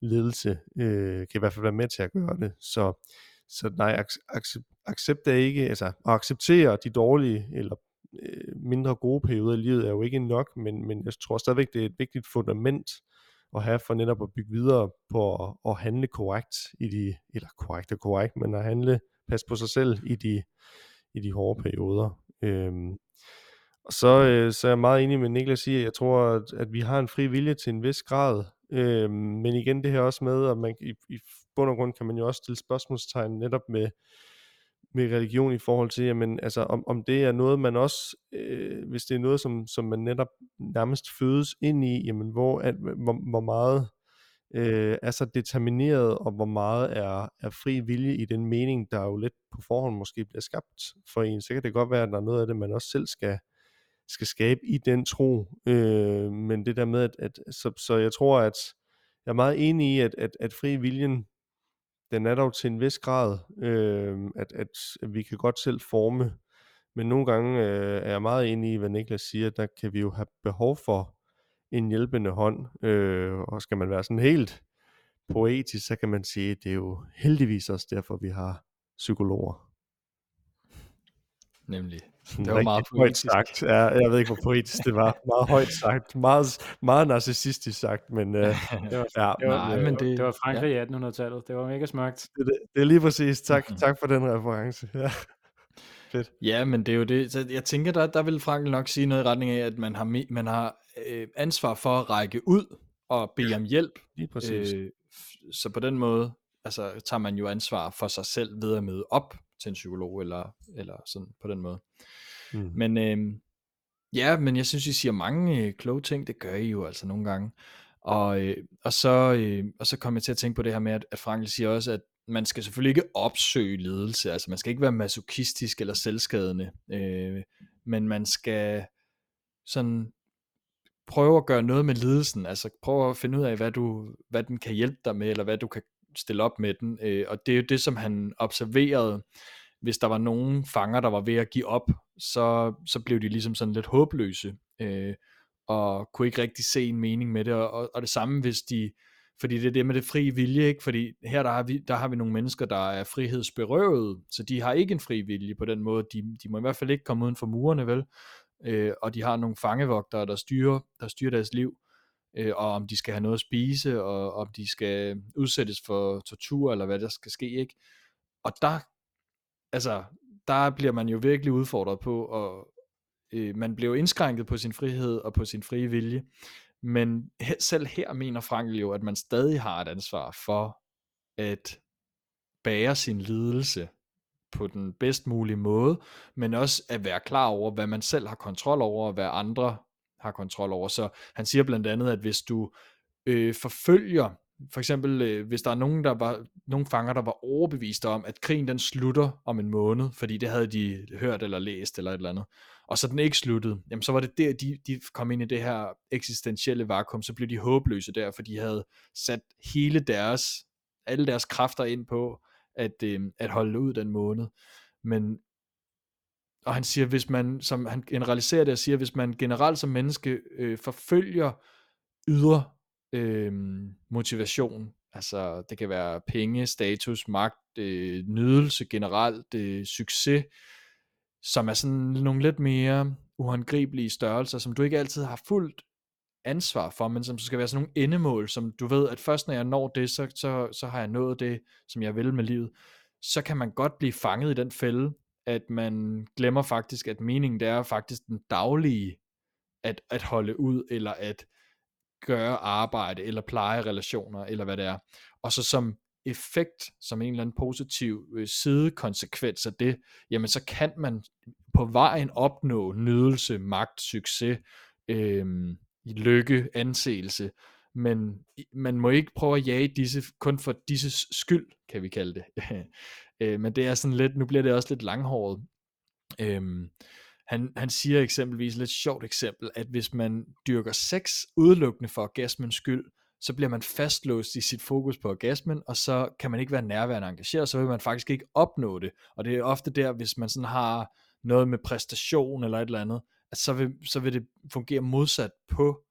ledelse, øh, kan i hvert fald være med til at gøre det. Så, så nej, accept, accept er ikke, altså at acceptere de dårlige eller øh, mindre gode perioder i livet er jo ikke nok, men, men jeg tror stadigvæk, det er et vigtigt fundament at have for netop at bygge videre på at, at handle korrekt i de, eller korrekt og korrekt, men at handle, passe på sig selv i de, i de hårde perioder. Øhm, og så, øh, så er jeg meget enig med Niklas i, at jeg tror, at, at vi har en fri vilje til en vis grad, Øh, men igen det her også med, at man i, i bund og grund kan man jo også stille spørgsmålstegn netop med, med religion i forhold til, jamen, altså, om, om det er noget, man også, øh, hvis det er noget, som, som man netop nærmest fødes ind i, jamen, hvor, at, hvor, hvor meget øh, er så determineret, og hvor meget er, er fri vilje i den mening, der jo lidt på forhånd måske bliver skabt for en. Så kan det godt være, at der er noget af det, man også selv skal, skal skabe i den tro. Øh, men det der med, at, at så, så jeg tror, at jeg er meget enig i, at, at, at fri viljen, den er dog til en vis grad, øh, at, at, at vi kan godt selv forme, men nogle gange øh, er jeg meget enig i, hvad Niklas siger, der kan vi jo have behov for en hjælpende hånd, øh, og skal man være sådan helt poetisk, så kan man sige, at det er jo heldigvis også derfor, vi har psykologer. Nemlig. Sådan Det var meget højt sagt. Ja, jeg ved ikke, hvor poetisk det var. Meget højt sagt. Meget, meget narcissistisk sagt, men øh, Det var, ja, det var, Nej, men var, det- det var Frankrig i 1800-tallet. Det var mega smukt. det, det, det er lige præcis. Tak, Mhm. tak for den reference. Ja. Ja, men det er jo det. Så jeg tænker, der, der vil Frank nok sige noget i retning af, at man har, man har øh, ansvar for at række ud og bede om hjælp. Lige præcis. Øh, så på den måde altså, tager man jo ansvar for sig selv ved at møde op til en psykolog, eller, eller sådan på den måde. Mm. Men øh, ja, men jeg synes, I siger mange øh, kloge ting, det gør I jo altså nogle gange. Og, øh, og, så, øh, og så kom jeg til at tænke på det her med, at, at Frankl siger også, at man skal selvfølgelig ikke opsøge lidelse, altså man skal ikke være masochistisk eller selvskadende, øh, men man skal sådan prøve at gøre noget med lidelsen, altså prøve at finde ud af, hvad, du, hvad den kan hjælpe dig med, eller hvad du kan stille op med den, øh, og det er jo det, som han observerede, hvis der var nogen fanger, der var ved at give op, så, så blev de ligesom sådan lidt håbløse, øh, og kunne ikke rigtig se en mening med det, og, og, og det samme hvis de, fordi det er det med det frie vilje, ikke? fordi her der har, vi, der har vi nogle mennesker, der er frihedsberøvet, så de har ikke en fri vilje på den måde, de, de må i hvert fald ikke komme uden for murene, vel, øh, og de har nogle fangevogtere, der styrer, der styrer deres liv, øh, og om de skal have noget at spise, og om de skal udsættes for tortur, eller hvad der skal ske, ikke? Og der, altså, der bliver man jo virkelig udfordret på, og øh, man bliver jo indskrænket på sin frihed og på sin frie vilje, men he, selv her mener Frankl jo, at man stadig har et ansvar for at bære sin lidelse på den bedst mulige måde, men også at være klar over, hvad man selv har kontrol over, og hvad andre har kontrol over. Så han siger blandt andet, at hvis du øh, forfølger, for eksempel øh, hvis der er nogen, der var, nogen fanger, der var overbeviste om, at krigen den slutter om en måned, fordi det havde de hørt eller læst eller et eller andet, og så den ikke sluttede, jamen så var det der, de, de kom ind i det her eksistentielle vakuum, så blev de håbløse der, for de havde sat hele deres, alle deres kræfter ind på, at, øh, at holde ud den måned. Men og han siger, hvis man, som han generaliserer det og siger, hvis man generelt som menneske øh, forfølger ydre øh, motivation, altså det kan være penge, status, magt, øh, nydelse generelt, øh, succes, som er sådan nogle lidt mere uhåndgribelige størrelser, som du ikke altid har fuldt ansvar for, men som skal være sådan nogle endemål, som du ved, at først når jeg når det, så, så, så har jeg nået det, som jeg vil med livet, så kan man godt blive fanget i den fælde, at man glemmer faktisk, at meningen det er faktisk den daglige, at, at holde ud, eller at gøre arbejde, eller pleje relationer, eller hvad det er. Og så som effekt, som en eller anden positiv øh, sidekonsekvens af det, jamen så kan man på vejen opnå nydelse, magt, succes, øh, lykke, anseelse, men man må ikke prøve at jage disse kun for disse skyld, kan vi kalde det. øh, men det er sådan lidt, nu bliver det også lidt langhåret. Øhm, han, han siger eksempelvis, lidt sjovt eksempel, at hvis man dyrker sex udelukkende for orgasmens skyld, så bliver man fastlåst i sit fokus på orgasmen, og så kan man ikke være nærværende engageret, så vil man faktisk ikke opnå det. Og det er ofte der, hvis man sådan har noget med præstation eller et eller andet, at så vil, så vil det fungere modsat på,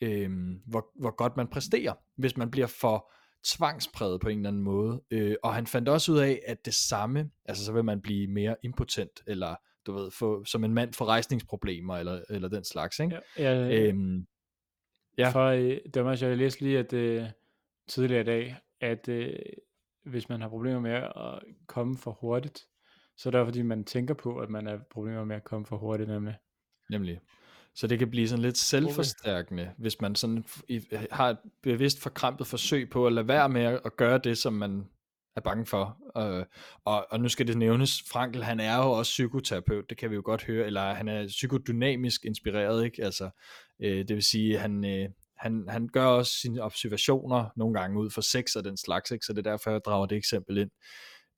øhm, hvor, hvor godt man præsterer, hvis man bliver for tvangspræget på en eller anden måde. Øh, og han fandt også ud af, at det samme, altså så vil man blive mere impotent, eller du ved, få, som en mand får rejsningsproblemer, eller, eller den slags, ikke? Ja, ja, Øhm, ja. For, øh, det var meget, jeg læste lige, at øh, tidligere i dag, at øh, hvis man har problemer med at komme for hurtigt, så er det fordi, man tænker på, at man har problemer med at komme for hurtigt, nemlig. Nemlig. Så det kan blive sådan lidt selvforstærkende, hvis man sådan har et bevidst forkrampet forsøg på at lade være med at gøre det, som man er bange for. Og, og, og nu skal det nævnes, Frankel, han er jo også psykoterapeut, det kan vi jo godt høre, eller han er psykodynamisk inspireret, ikke? Altså, øh, det vil sige, han, øh, han, han gør også sine observationer nogle gange ud for sex og den slags, ikke? så det er derfor, jeg drager det eksempel ind.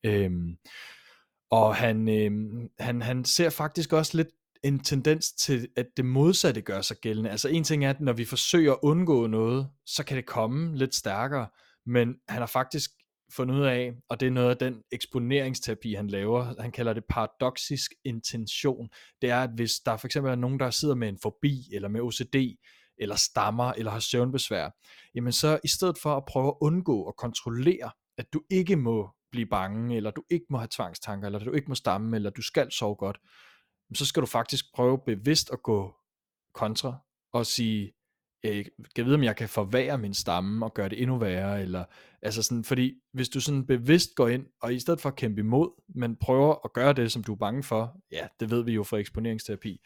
Øhm, og han, øhm, han, han ser faktisk også lidt en tendens til, at det modsatte gør sig gældende. Altså en ting er, at når vi forsøger at undgå noget, så kan det komme lidt stærkere, men han har faktisk fundet ud af, og det er noget af den eksponeringsterapi, han laver, han kalder det paradoxisk intention, det er, at hvis der for eksempel er nogen, der sidder med en fobi, eller med OCD, eller stammer, eller har søvnbesvær, jamen så i stedet for at prøve at undgå og kontrollere, at du ikke må blive bange, eller du ikke må have tvangstanker, eller du ikke må stamme, eller du skal sove godt, så skal du faktisk prøve bevidst at gå kontra, og sige, øh, kan vide, om jeg kan forvære min stamme og gøre det endnu værre, eller, altså sådan, fordi hvis du sådan bevidst går ind, og i stedet for at kæmpe imod, men prøver at gøre det, som du er bange for, ja, det ved vi jo fra eksponeringsterapi,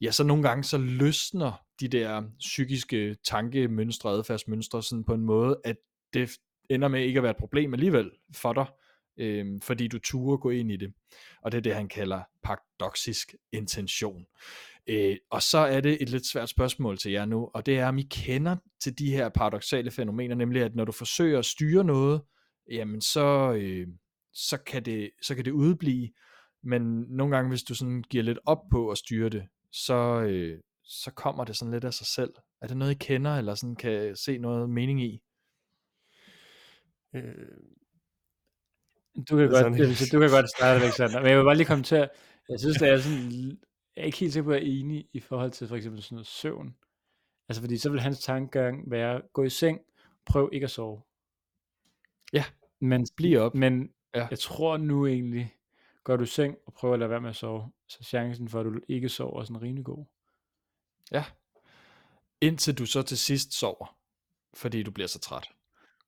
ja, så nogle gange så løsner de der psykiske tankemønstre, adfærdsmønstre sådan på en måde, at det ender med ikke at være et problem alligevel for dig, øh, fordi du turer gå ind i det. Og det er det, han kalder paradoxisk intention. Øh, og så er det et lidt svært spørgsmål til jer nu, og det er, om I kender til de her paradoxale fænomener, nemlig at når du forsøger at styre noget, jamen så, øh, så, kan, det, så kan det udblive, men nogle gange, hvis du sådan giver lidt op på at styre det, så, øh, så kommer det sådan lidt af sig selv. Er det noget, I kender, eller sådan kan se noget mening i? Øh, Du kan, godt, sådan det, du kan godt starte, Alexander. Men jeg vil bare lige kommentere. Jeg synes, det er sådan, jeg er ikke helt sikker på, at jeg er enig i forhold til for eksempel sådan noget søvn. Altså fordi så vil hans tankegang være, gå i seng, prøv ikke at sove. Ja, Men, bliv op. Men Ja. jeg tror nu egentlig, går du i seng og prøver at lade være med at sove, så chancen for, at du ikke sover er sådan rimelig god. Ja. Indtil du så til sidst sover, fordi du bliver så træt.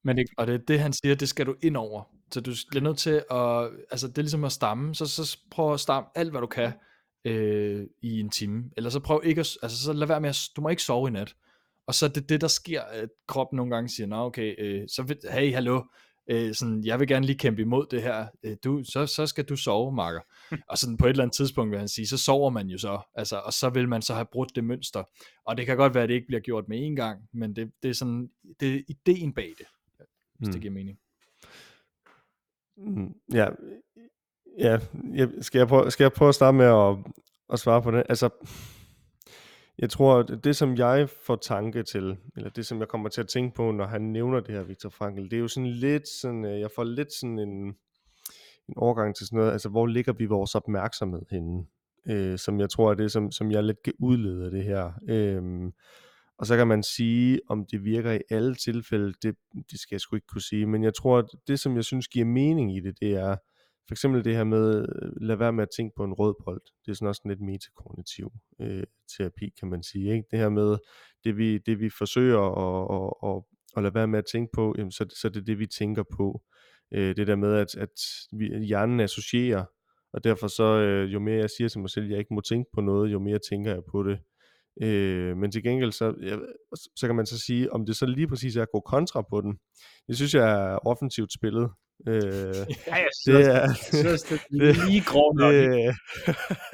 Men det, Og det er det, han siger, det skal du ind over. Så du bliver nødt til at, altså det er ligesom at stamme, så, så prøv at stamme alt, hvad du kan øh, i en time. Eller så prøv ikke at, altså så lad være med at, du må ikke sove i nat. Og så er det det, der sker, at kroppen nogle gange siger, nå okay, øh, så vil, hey, hallo, øh, sådan, jeg vil gerne lige kæmpe imod det her, øh, du, så, så skal du sove, Marker. og sådan på et eller andet tidspunkt vil han sige, så sover man jo så, altså, og så vil man så have brudt det mønster. Og det kan godt være, at det ikke bliver gjort med en gang, men det, det er sådan, det er ideen bag det, hvis mm. det giver mening. Mm, Ja, ja jeg, skal, jeg prøve, skal jeg prøve at starte med at, at svare på det? Altså, jeg tror, at det som jeg får tanke til, eller det som jeg kommer til at tænke på, når han nævner det her, Viktor Frankl, det er jo sådan lidt sådan, øh, jeg får lidt sådan en, en overgang til sådan noget, altså hvor ligger vi vores opmærksomhed henne? Øh, som jeg tror er det, som, som jeg lidt kan udlede af det her. Øhm, og så kan man sige, om det virker i alle tilfælde, det, det skal jeg sgu ikke kunne sige, men jeg tror, at det som jeg synes giver mening i det, det er for eksempel det her med, øh, lad være med at tænke på en rød bold. Det er sådan også en lidt metakognitiv øh, terapi, kan man sige. Ikke? Det her med, det vi, det vi forsøger at, at, at, at lade være med at tænke på, jamen, så, så det er det, vi tænker på. Øh, det der med, at, at vi, hjernen associerer, og derfor så, øh, jo mere jeg siger til mig selv, at jeg ikke må tænke på noget, jo mere tænker jeg på det. Øh, men til gengæld, så, ja, så kan man så sige, om det så lige præcis er at gå kontra på den. Det synes jeg er offensivt spillet. Øh, ja, jeg det synes, er, jeg synes, det er det- lige grov nok. det,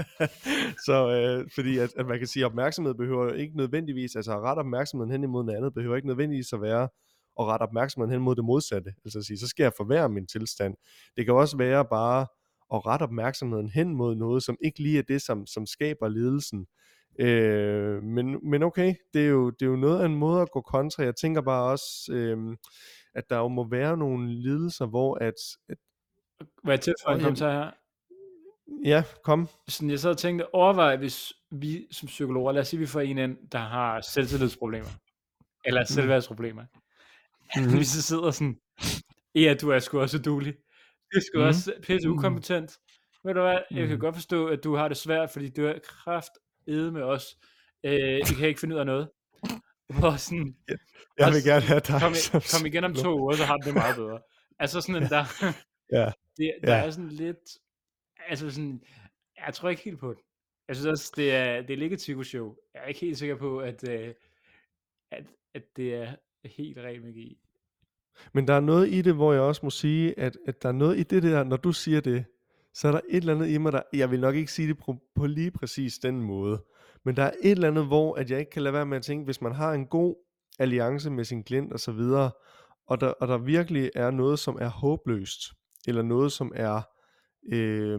så øh, fordi at, at man kan sige, at opmærksomhed behøver ikke nødvendigvis, altså at rette opmærksomheden hen imod noget andet, behøver ikke nødvendigvis at være at rette opmærksomheden hen mod det modsatte. Altså at sige, så skal jeg forværre min tilstand. Det kan også være bare at rette opmærksomheden hen mod noget, som ikke lige er det, som, som skaber ledelsen. Øh, men, men okay, det er, jo, det er jo noget af en måde at gå kontra. Jeg tænker bare også, øh, at der jo må være nogle lidelser, hvor at, at Hvad en Og jeg- kommentar her? ja, kom. Sådan, jeg sad og tænkte, overvej, hvis vi som psykologer, lad os sige, vi får en ind, der har selvtillidsproblemer, eller selvværdsproblemer. Mhm. vi så sidder sådan, ja, du er sgu også udulig. Du er sgu Mhm. også pisse ukompetent. Ved du hvad, jeg kan Mhm. godt forstå, at du har det svært, fordi du er kraft med os. Øh, I kan ikke finde ud af noget. Hvor sådan, Jeg vil gerne have dig. kom, i, kom igen om to uger, så har du det meget bedre. Altså sådan en, der, Ja, det, der ja. er sådan lidt, altså sådan, jeg tror ikke helt på det. Jeg synes også, det er, det er et psykoshow. Jeg er ikke helt sikker på, at, øh, at, at det er helt ren magi. Men der er noget i det, hvor jeg også må sige, at, at der er noget i det der, når du siger det, så er der et eller andet i mig, der, jeg vil nok ikke sige det på, på lige præcis den måde, men der er et eller andet, hvor at jeg ikke kan lade være med at tænke, hvis man har en god alliance med sin klient og så videre, og der, og der virkelig er noget, som er håbløst, eller noget, som er øh,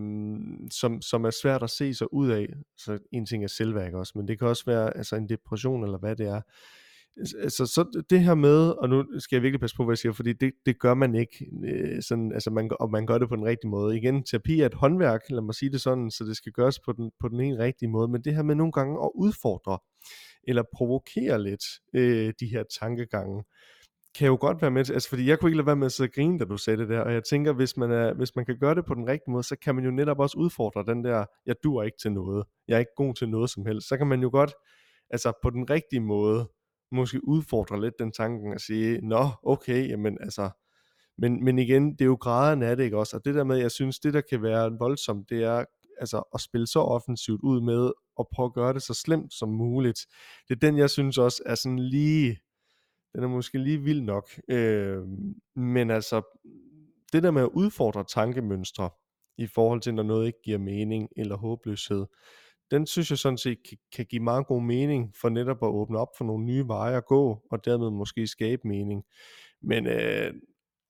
som, som er svært at se sig ud af. Så en ting er selvværk også, men det kan også være altså en depression, eller hvad det er. Altså, så det her med, og nu skal jeg virkelig passe på, hvad jeg siger, fordi det, det gør man ikke, øh, sådan, altså man, og man gør det på den rigtige måde. Igen, terapi er et håndværk, lad mig sige det sådan, så det skal gøres på den, på den ene rigtige måde, men det her med nogle gange at udfordre, eller provokere lidt øh, de her tankegange, kan jo godt være med til, altså fordi jeg kunne ikke lade være med at sidde og grine, da du sagde det der, og jeg tænker, hvis man, er, hvis man kan gøre det på den rigtige måde, så kan man jo netop også udfordre den der, jeg dur ikke til noget, jeg er ikke god til noget som helst, så kan man jo godt, altså på den rigtige måde, måske udfordre lidt den tanken og sige, nå, okay, jamen altså, men, men igen, det er jo graderne af det, ikke også? Og det der med, jeg synes, det der kan være voldsomt, det er altså at spille så offensivt ud med, og prøve at gøre det så slemt som muligt. Det er den, jeg synes også er sådan lige, den er måske lige vild nok. Øh, men altså, det der med at udfordre tankemønstre, i forhold til, når noget ikke giver mening eller håbløshed, den synes jeg sådan set kan, kan give meget god mening for netop at åbne op for nogle nye veje at gå, og dermed måske skabe mening. Men øh,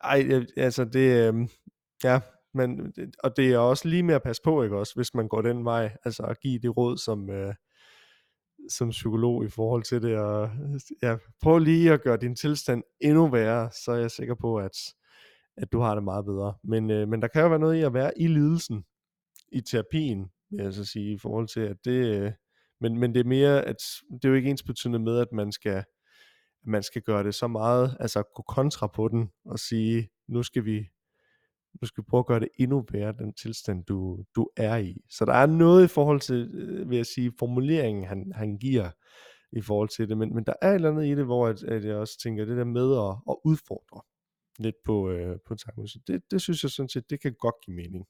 ej, altså det, øh, ja, men, og det er også lige med at passe på, ikke også, hvis man går den vej, altså at give det råd som, øh, som psykolog i forhold til det, og ja, prøv lige at gøre din tilstand endnu værre, så er jeg sikker på, at, at du har det meget bedre. Men, øh, men der kan jo være noget i at være i lidelsen, i terapien, vil jeg så sige, i forhold til, at det, øh, men, men det er mere, at det er jo ikke ens betydende med, at man skal, at man skal gøre det så meget, altså gå kontra på den, og sige, nu skal vi, nu skal vi prøve at gøre det endnu værre, den tilstand, du, du er i. Så der er noget i forhold til, øh, vil jeg sige, formuleringen, han, han giver i forhold til det, men, men der er et eller andet i det, hvor at, at jeg også tænker, det der med at, at udfordre lidt på, øh, på tanken, så det, det synes jeg sådan set, det kan godt give mening.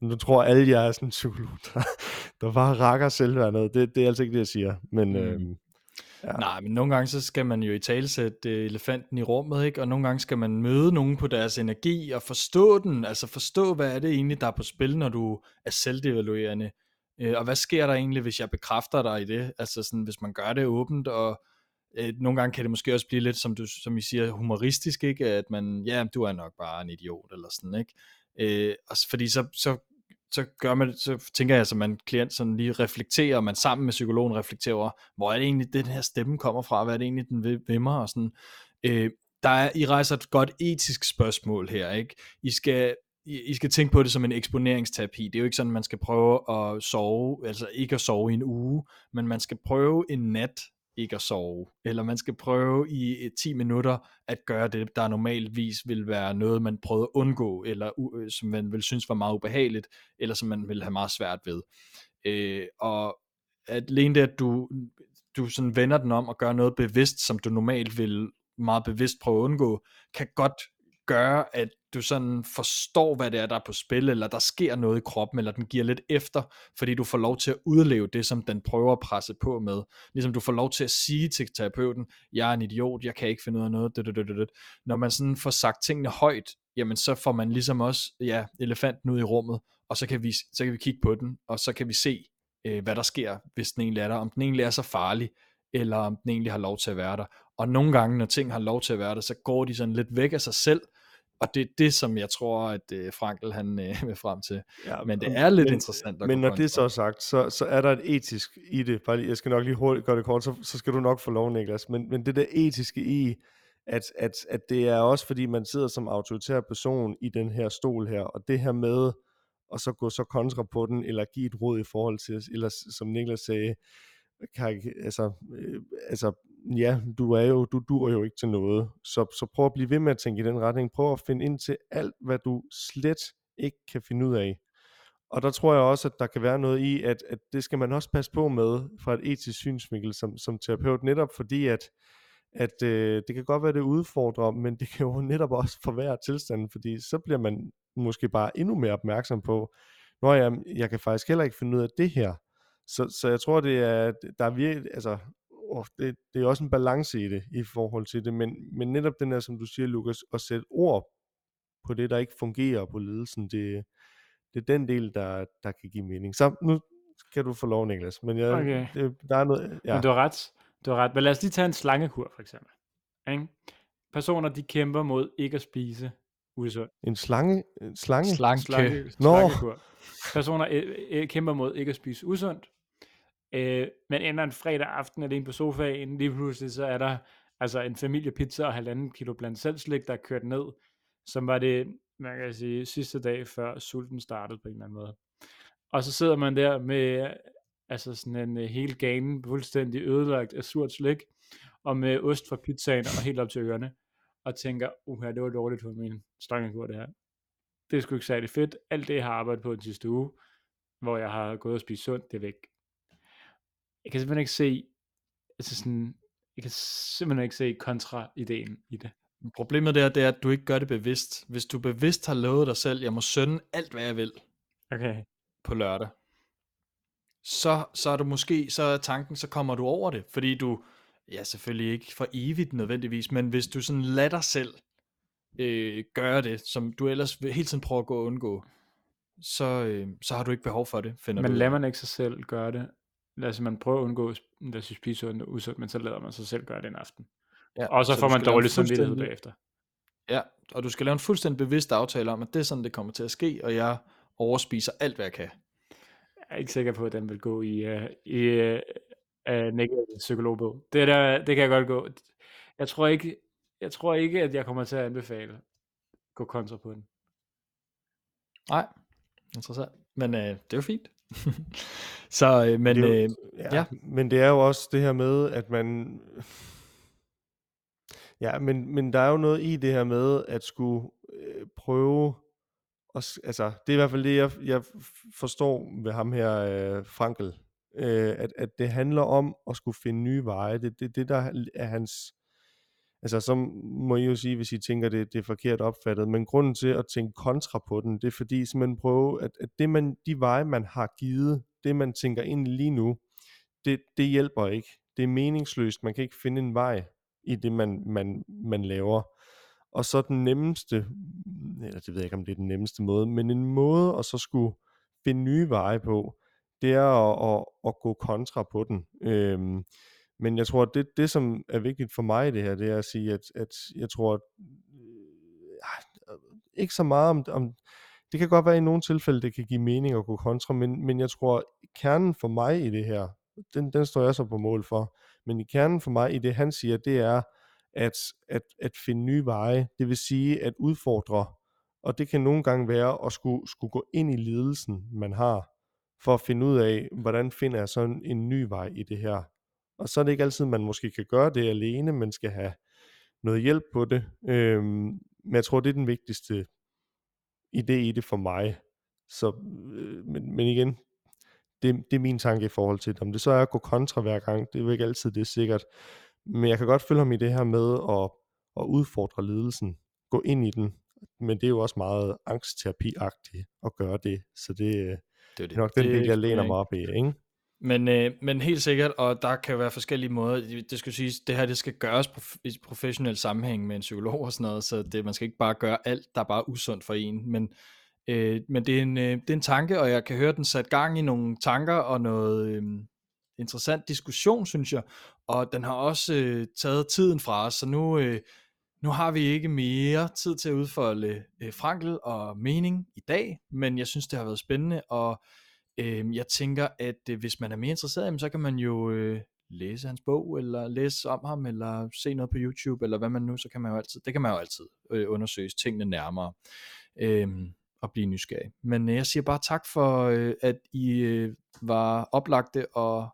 Nu tror alle, jeg er sådan en psykolog, der, der bare rakker selvværnet. Det, det er altså ikke det, jeg siger. Men, mm. øhm, ja. Nej, men nogle gange så skal man jo i tale sætte elefanten i rummet, ikke? og nogle gange skal man møde nogen på deres energi og forstå den, altså forstå, hvad er det egentlig, der er på spil, når du er selvdevaluerende. Øh, og hvad sker der egentlig, hvis jeg bekræfter dig i det? Altså sådan, hvis man gør det åbent, og øh, nogle gange kan det måske også blive lidt, som, du, som I siger, humoristisk, ikke? at man, ja, du er nok bare en idiot, eller sådan, ikke? Øh, og fordi så, så, så gør man, så tænker jeg, at man klient sådan lige reflekterer, og man sammen med psykologen reflekterer over, hvor er det egentlig, den her stemme kommer fra, hvad er det egentlig, den vil, vil mig, og sådan. Øh, der er, I rejser et godt etisk spørgsmål her, ikke? I skal, I, I skal tænke på det som en eksponeringsterapi. Det er jo ikke sådan, man skal prøve at sove, altså ikke at sove i en uge, men man skal prøve en nat ikke at sove, eller man skal prøve i øh, 10 minutter at gøre det, der normalvis vil være noget, man prøvede at undgå, eller uh, som man vil synes var meget ubehageligt, eller som man vil have meget svært ved. Øh, og alene det, at du, du sådan vender den om og gør noget bevidst, som du normalt vil meget bevidst prøve at undgå, kan godt gøre, at du sådan forstår, hvad det er, der er på spil, eller der sker noget i kroppen, eller den giver lidt efter, fordi du får lov til at udleve det, som den prøver at presse på med. Ligesom du får lov til at sige til terapeuten, jeg er en idiot, jeg kan ikke finde ud af noget. Når man sådan får sagt tingene højt, jamen så får man ligesom også, ja, elefanten ud i rummet, og så kan vi, så kan vi kigge på den, og så kan vi se, øh, hvad der sker, hvis den egentlig er der, om den egentlig er så farlig, eller om den egentlig har lov til at være der. Og nogle gange, når ting har lov til at være der, så går de sådan lidt væk af sig selv, og det er det, som jeg tror, at uh, Frankel han uh, vil frem til. Ja, men det er lidt men, interessant. At men når det så er sagt, så, så er der et etisk i det. Bare lige, jeg skal nok lige hurtigt gøre det kort, så, så skal du nok få lov, Niklas. Men, men det der etiske i, at, at, at det er også fordi, man sidder som autoritær person i den her stol her, og det her med, og så gå så kontra på den, eller give et råd i forhold til, eller som Niklas sagde, kan, altså, øh, altså ja, du er jo, du dur jo ikke til noget. Så, så prøv at blive ved med at tænke i den retning. Prøv at finde ind til alt, hvad du slet ikke kan finde ud af. Og der tror jeg også, at der kan være noget i, at, at det skal man også passe på med fra et etisk synsvinkel som, som terapeut, netop fordi, at, at øh, det kan godt være, det udfordrer, men det kan jo netop også forværre tilstanden, fordi så bliver man måske bare endnu mere opmærksom på, når jeg, jeg kan faktisk heller ikke finde ud af det her. Så, så jeg tror, det er, der er virkelig, altså, oh, det, det er også en balance i det, i forhold til det, men, men netop den her, som du siger, Lukas, at sætte ord på det, der ikke fungerer på ledelsen, det, det er den del, der, der kan give mening. Så nu kan du få lov, Niklas, men jeg, okay. det, der er noget, ja. Men du har ret, du har ret, men lad os lige tage en slangekur, for eksempel. Ikke? Personer, de kæmper mod ikke at spise usundt. En slange? En slange? Slanke. Slanke, Nå. slankekur. Personer øh, øh, kæmper mod ikke at spise usundt. Øh, men ender en fredag aften alene på sofaen, lige pludselig så er der altså en familiepizza og halvanden kilo blandt selv slik, der er kørt ned, som var det, man kan sige, sidste dag før sulten startede på en eller anden måde. Og så sidder man der med altså sådan en uh, hel gane, fuldstændig ødelagt af surt slik, og med ost fra pizzaen og helt op til ørerne, og tænker, uha, det var dårligt for min slangekur det her. Det er sgu ikke særlig fedt. Alt det, jeg har arbejdet på den sidste uge, hvor jeg har gået og spist sundt, det er væk. Jeg kan simpelthen ikke se, altså sådan, jeg kan simpelthen ikke se kontra-ideen i det. Problemet der, det er, at du ikke gør det bevidst. Hvis du bevidst har lovet dig selv, jeg må sønde alt, hvad jeg vil Okay. på lørdag, så, så er du måske, så er tanken, så kommer du over det, fordi du, ja selvfølgelig ikke for evigt nødvendigvis, men hvis du sådan lader dig selv øh, gøre det, som du ellers hele tiden prøve at gå og undgå, så, øh, så har du ikke behov for det, finder Men du lader man ikke sig selv gøre det? Lad os man prøve at undgå lad os spise usundt, men så lader man sig selv gøre det en aften. Ja, Og så, du får man dårlig samvittighed bagefter. Ja, og du skal lave en fuldstændig bevidst aftale om, at det er sådan, det kommer til at ske, og jeg overspiser alt, hvad jeg kan. Jeg er ikke sikker på, at den vil gå i, uh, i uh, uh, negativ psykologbog. Det, der, det kan jeg godt gå. Jeg tror ikke, jeg tror ikke, at jeg kommer til at anbefale gå kontra på den. Nej, interessant. Men øh, det er jo fint. så, øh, men Det jo- øh, ja, ja. Men det er jo også det her med, at man... Ja, men, men der er jo noget i det her med, at skulle øh, prøve... S- altså, det er i hvert fald det, jeg, jeg forstår ved ham her, øh, Frankel. Øh, at, at det handler om at skulle finde nye veje. Det er det, det, der er hans... Altså, så må I jo sige, hvis I tænker, det, det er forkert opfattet, men grunden til at tænke kontra på den, det er fordi, man prøver, at, at det man, de veje, man har givet, det man tænker ind lige nu, det, det hjælper ikke. Det er meningsløst. Man kan ikke finde en vej i det, man, man, man laver. Og så den nemmeste, eller det ved jeg ikke, om det er den nemmeste måde, men en måde at så skulle finde nye veje på, det er at, at, at gå kontra på den. Øhm, men jeg tror, at det, det, som er vigtigt for mig i det her, det er at sige, at, at jeg tror, at, øh, ikke så meget om, om, det kan godt være i nogle tilfælde, det kan give mening at gå kontra, men, men jeg tror, kernen for mig i det her, den, den står jeg så på mål for, men i kernen for mig i det, han siger, det er, at, at, at finde nye veje, det vil sige at udfordre, og det kan nogle gange være at skulle, skulle gå ind i lidelsen, man har, for at finde ud af, hvordan finder jeg så en, en ny vej i det her. Og så er det ikke altid, man måske kan gøre det alene, men skal have noget hjælp på det. Øhm, men jeg tror, det er den vigtigste idé i det for mig. Så, øh, men, men igen, det, det er min tanke i forhold til det. Om det så er at gå kontra hver gang, det er jo ikke altid det er sikkert. Men jeg kan godt følge ham i det her med at, at udfordre lidelsen. Gå ind i den. Men det er jo også meget angstterapi-agtigt at gøre det. Så det, øh, det er det er nok den del, jeg læner mig op i. Ikke? Men, øh, men helt sikkert, og der kan være forskellige måder. Det skal siges, det her det skal gøres på, i professionel sammenhæng med en psykolog og sådan noget, så det, man skal ikke bare gøre alt, der er bare usundt for en. Men, øh, men det, er en, øh, det er en tanke, og jeg kan høre den sat gang i nogle tanker og noget øh, interessant diskussion, synes jeg. Og den har også øh, taget tiden fra os, så nu, øh, nu har vi ikke mere tid til at udfolde øh, Frankel og mening i dag, men jeg synes, det har været spændende, og øh, jeg tænker, at øh, hvis man er mere interesseret, jamen, så kan man jo øh, læse hans bog, eller læse om ham, eller se noget på YouTube, eller hvad man nu, så kan man jo altid, det kan man jo altid øh, undersøge tingene nærmere, øh, og blive nysgerrig. Men øh, jeg siger bare tak for, øh, at I øh, var oplagte og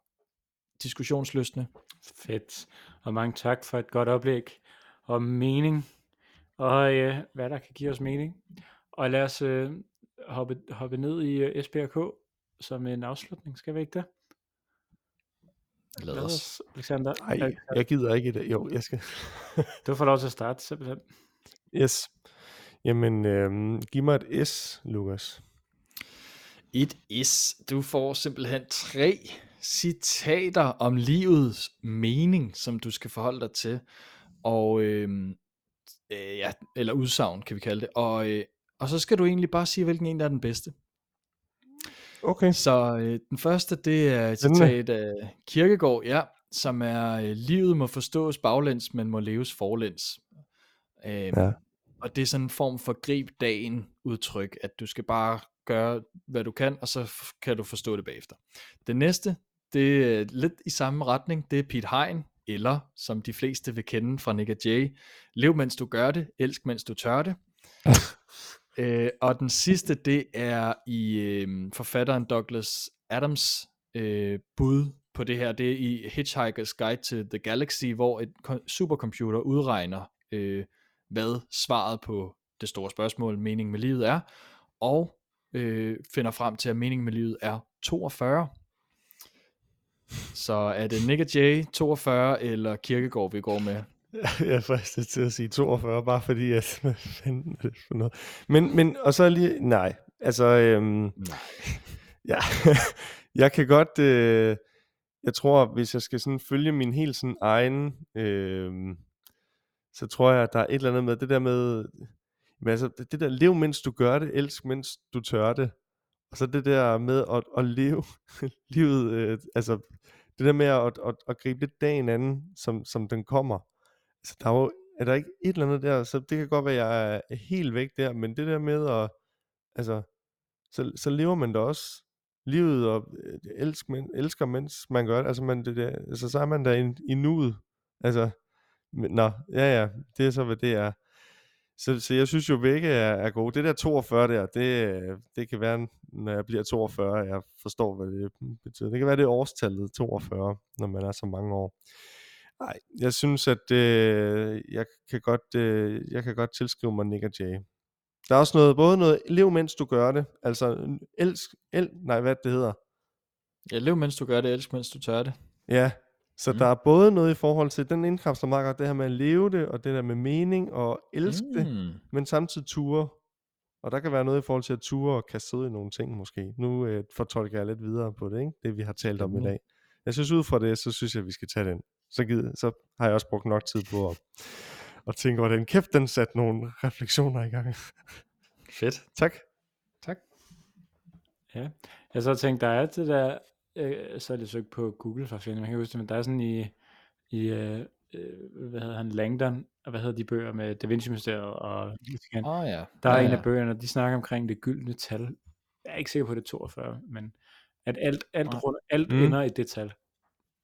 diskussionsløsne. Fedt. Og mange tak for et godt oplæg om mening, og øh, hvad der kan give os mening. Og lad os øh, hoppe, hoppe ned i øh, SPRK som en afslutning, skal vi ikke det? Lad os. Alexander. Nej, Alexander, jeg gider ikke i det. Jo, jeg skal. Du får lov til at starte, simpelthen. Yes. Jamen, øhm, giv mig et S, Lukas. Et is. Du får simpelthen tre citater om livets mening, som du skal forholde dig til. Og øhm, øh, ja, eller udsagn, kan vi kalde det. Og, øh, og så skal du egentlig bare sige, hvilken en der er den bedste. Okay. Så øh, den første, det er et citat af Kirkegaard, ja. som er, øh, livet må forstås baglæns, men må leves forlæns. Øhm, Ja. Og det er sådan en form for grib dagen udtryk, at du skal bare gøre, hvad du kan, og så kan du forstå det bagefter. Det næste, det er lidt i samme retning, det er Pete Hein, eller som de fleste vil kende fra Nick Jay, lev mens du gør det, elsk mens du tør det. øh, og den sidste, det er i øh, forfatteren Douglas Adams øh, bud på det her, det er i Hitchhiker's Guide to the Galaxy, hvor et supercomputer udregner, øh, hvad svaret på det store spørgsmål, mening med livet er, og øh, finder frem til, at meningen med livet er 42. Så er det Nick og Jay 42, eller Kirkegård, vi går med? Jeg er fristet til at sige 42, bare fordi, at, hvad fanden er det for noget? Men, men, og så lige, nej, altså, øhm, Nej. ja, jeg kan godt, øh, jeg tror, hvis jeg skal sådan følge min helt sådan egen, øh, så tror jeg, at der er et eller andet med det der med, men altså, det, der, lev mens du gør det, elsk mens du tør det, og så det der med at, at leve livet, øh, altså det der med at, at, at gribe lidt dagen anden, som, som den kommer så der er jo, er der ikke et eller andet der, så det kan godt være, at jeg er helt væk der, men det der med at, altså, så, så lever man da også livet og elsker, elsk, men, elsker, mens man gør det. Altså, man, det der, altså så er man der i, i nuet. Altså, men, nå, ja ja, det er så, hvad det er. Så, så jeg synes jo, begge er, er gode. Det der 42 der, det, det kan være, når jeg bliver 42, jeg forstår, hvad det betyder. Det kan være, det er årstallet 42, når man er så mange år. Nej, jeg synes, at øh, jeg, kan godt, øh, jeg kan godt tilskrive mig Nick og Jay. Der er også noget, både noget, lev mens du gør det, altså elsk, el, nej, hvad det hedder. Ja, lev mens du gør det, elsk mens du tør det. Ja, så Mm. mm. der er både noget i forhold til, den indkapsler meget godt det her med at leve det, og det der med mening og elske mm. det, Mm. men samtidig ture. Og der kan være noget i forhold til at ture og kaste ud i nogle ting måske. Nu øh, fortolker jeg lidt videre på det, ikke? det vi har talt om i Spændende. dag. Jeg synes ud fra det, så synes jeg, at vi skal tage den. Så, gider, så har jeg også brugt nok tid på at, at tænke over den. Kæft, den satte nogle refleksioner i gang. Fedt. tak. Tak. Ja, jeg så tænkte, der er det der, øh, så er det søgt på Google for at finde, man kan huske det, men der er sådan i, i øh, hvad hedder han, Langdon, og hvad hedder de bøger med Da Vinci Mysteriet, og Åh oh, ja. der er ja, en ja. af bøgerne, de snakker omkring det gyldne tal. Jeg er ikke sikker på, at det er 42, men at alt, alt, Nej. rundt, alt mm. ender i det tal.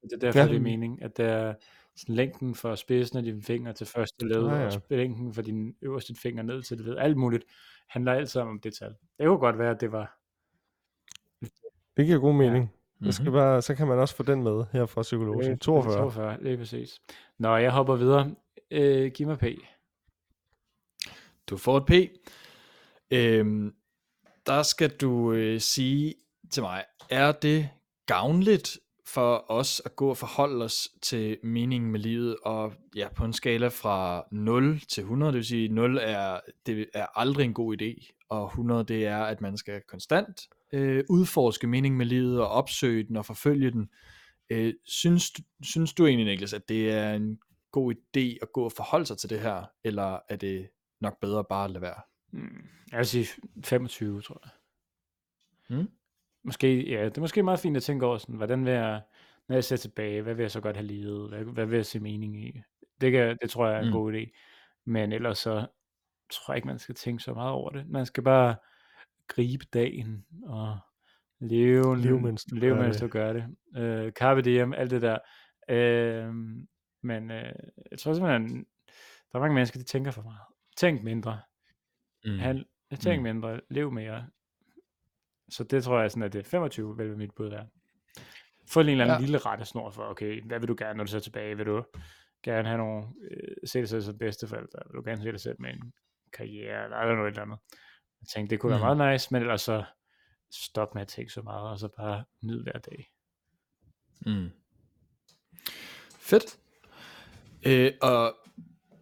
Det er derfor, Ja. ja. det er mening, at det er sådan længden for spidsen af dine fingre til første led, Ah, ah, ja. ja. og længden for din øverste finger ned til det led, alt muligt, handler alt sammen om det tal. Det kunne godt være, at det var Det giver god mening. Ja. Mhm. Det skal bare, så kan man også få den med her fra psykologen. 42. 42, lige præcis. Nå, jeg hopper videre. Øh, giv mig P. Du får et P. Øhm, der skal du øh, sige til mig, er det gavnligt for os at gå og forholde os til meningen med livet, og ja, på en skala fra 0 til 100, det vil sige 0 er, det er aldrig en god idé, og 100 det er, at man skal konstant øh, udforske meningen med livet, og opsøge den og forfølge den. Øh, synes, du- synes du egentlig, Niklas, at det er en god idé at gå og forholde sig til det her, eller er det nok bedre bare at lade være? Mm, jeg vil sige 25, tror jeg. Mm? Måske, ja, det er måske meget fint at tænke over sådan, hvordan vil jeg, når jeg ser tilbage, hvad vil jeg så godt have levet, hvad, hvad vil jeg se mening i? Det, kan, det tror jeg er en Mm. god idé. Men ellers så tror jeg ikke, man skal tænke så meget over det. Man skal bare gribe dagen og leve, Lev, mens du leve, mens du gør det. Øh, carpe diem, alt det der. Øh, men øh, jeg tror simpelthen, der er mange mennesker, de tænker for meget. Tænk mindre. Mm. Han, tænk Mm. mm. mindre, lev mere. Så det tror jeg sådan, at det er 25 vil være mit bud der. Få en eller anden Ja. lille rettesnor for, okay, hvad vil du gerne, når du ser tilbage? Vil du gerne have nogle, øh, se dig selv som bedsteforældre? Vil du gerne se dig selv med en karriere? Eller er noget eller andet? Jeg tænkte, det kunne Mm. være meget nice, men ellers så stop med at tænke så meget, og så bare nyd hver dag. Mm. Fedt. Øh, og,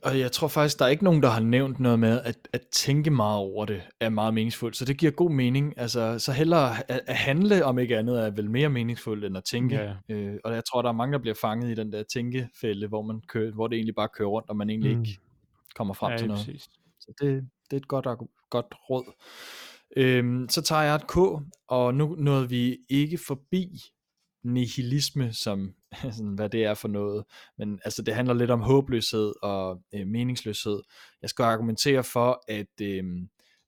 og jeg tror faktisk, der er ikke nogen, der har nævnt noget med, at, at tænke meget over det er meget meningsfuldt. Så det giver god mening. Altså, så hellere at, at handle, om ikke andet, er vel mere meningsfuldt, end at tænke. Ja. Øh, og jeg tror, der er mange, der bliver fanget i den der tænkefælde, hvor, man kører, hvor det egentlig bare kører rundt, og man egentlig Mm. ikke kommer frem ja, til noget. præcis. Så det, det er et godt, godt råd. Øhm, så tager jeg et K, og nu nåede vi ikke forbi nihilisme, som sådan, hvad det er for noget. Men altså, det handler lidt om håbløshed og øh, meningsløshed. Jeg skal argumentere for, at øh,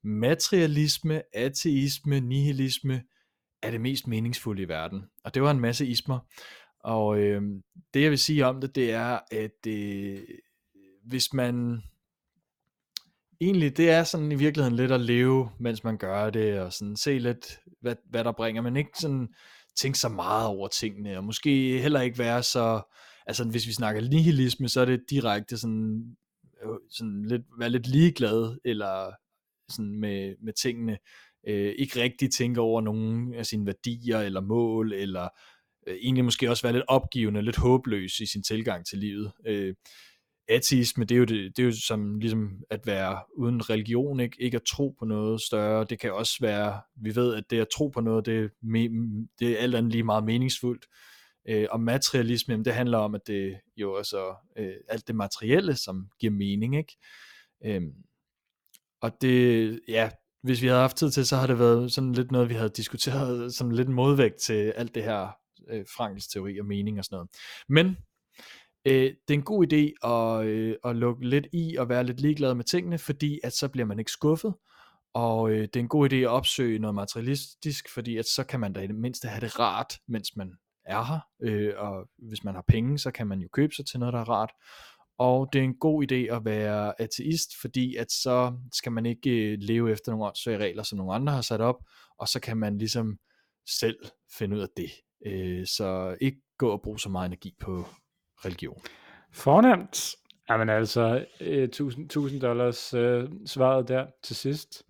materialisme, ateisme, nihilisme er det mest meningsfulde i verden. Og det var en masse ismer. Og øh, det jeg vil sige om det, det er, at øh, hvis man egentlig, det er sådan i virkeligheden lidt at leve, mens man gør det, og sådan se lidt, hvad, hvad der bringer, men ikke sådan tænke så meget over tingene, og måske heller ikke være så, altså hvis vi snakker nihilisme, så er det direkte sådan, øh, sådan lidt, være lidt ligeglad, eller sådan med, med tingene, øh, ikke rigtig tænke over nogen af sine værdier, eller mål, eller øh, egentlig måske også være lidt opgivende, lidt håbløs i sin tilgang til livet. Øh, ateisme, det er jo, det, det er jo som ligesom at være uden religion, ikke, ikke at tro på noget større. Det kan også være, vi ved, at det at tro på noget, det, det er alt andet lige meget meningsfuldt. Øh, og materialisme, jamen, det handler om, at det jo også øh, alt det materielle, som giver mening, ikke? Øh, og det, ja, hvis vi havde haft tid til, så har det været sådan lidt noget, vi havde diskuteret, som lidt modvægt til alt det her øh, Frankels teori og mening og sådan noget. Men øh, det er en god idé at, øh, at lukke lidt i og være lidt ligeglad med tingene, fordi at så bliver man ikke skuffet, og øh, det er en god idé at opsøge noget materialistisk, fordi at så kan man da i det mindste have det rart, mens man er her, øh, og hvis man har penge, så kan man jo købe sig til noget, der er rart, og det er en god idé at være ateist, fordi at så skal man ikke øh, leve efter nogle åndssvage regler, som nogle andre har sat op, og så kan man ligesom selv finde ud af det. Øh, så ikke gå og bruge så meget energi på religion. Fornemt. Jamen altså, uh, 1000, 1000 dollars uh, svaret der til sidst.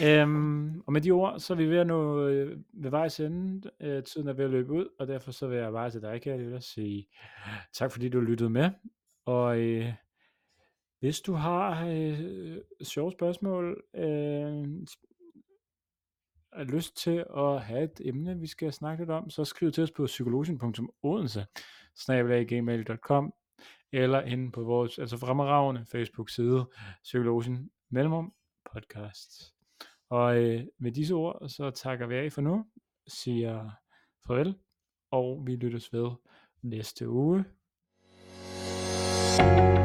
Ja. Um, og med de ord, så er vi ved at nå uh, ved vejs ende. Uh, tiden er ved at løbe ud, og derfor så vil jeg bare til dig, kære lytter, sige tak fordi du lyttede med. Og uh, hvis du har uh, sjove spørgsmål, uh, er lyst til at have et emne, vi skal snakke lidt om, så skriv til os på psykologen.odense snabelaggmail.com, eller inde på vores, altså fremragende Facebook-side, Psykologen Mellemrum Podcast. Og øh, med disse ord, så takker vi af for nu, siger farvel, og vi lyttes ved næste uge. thank you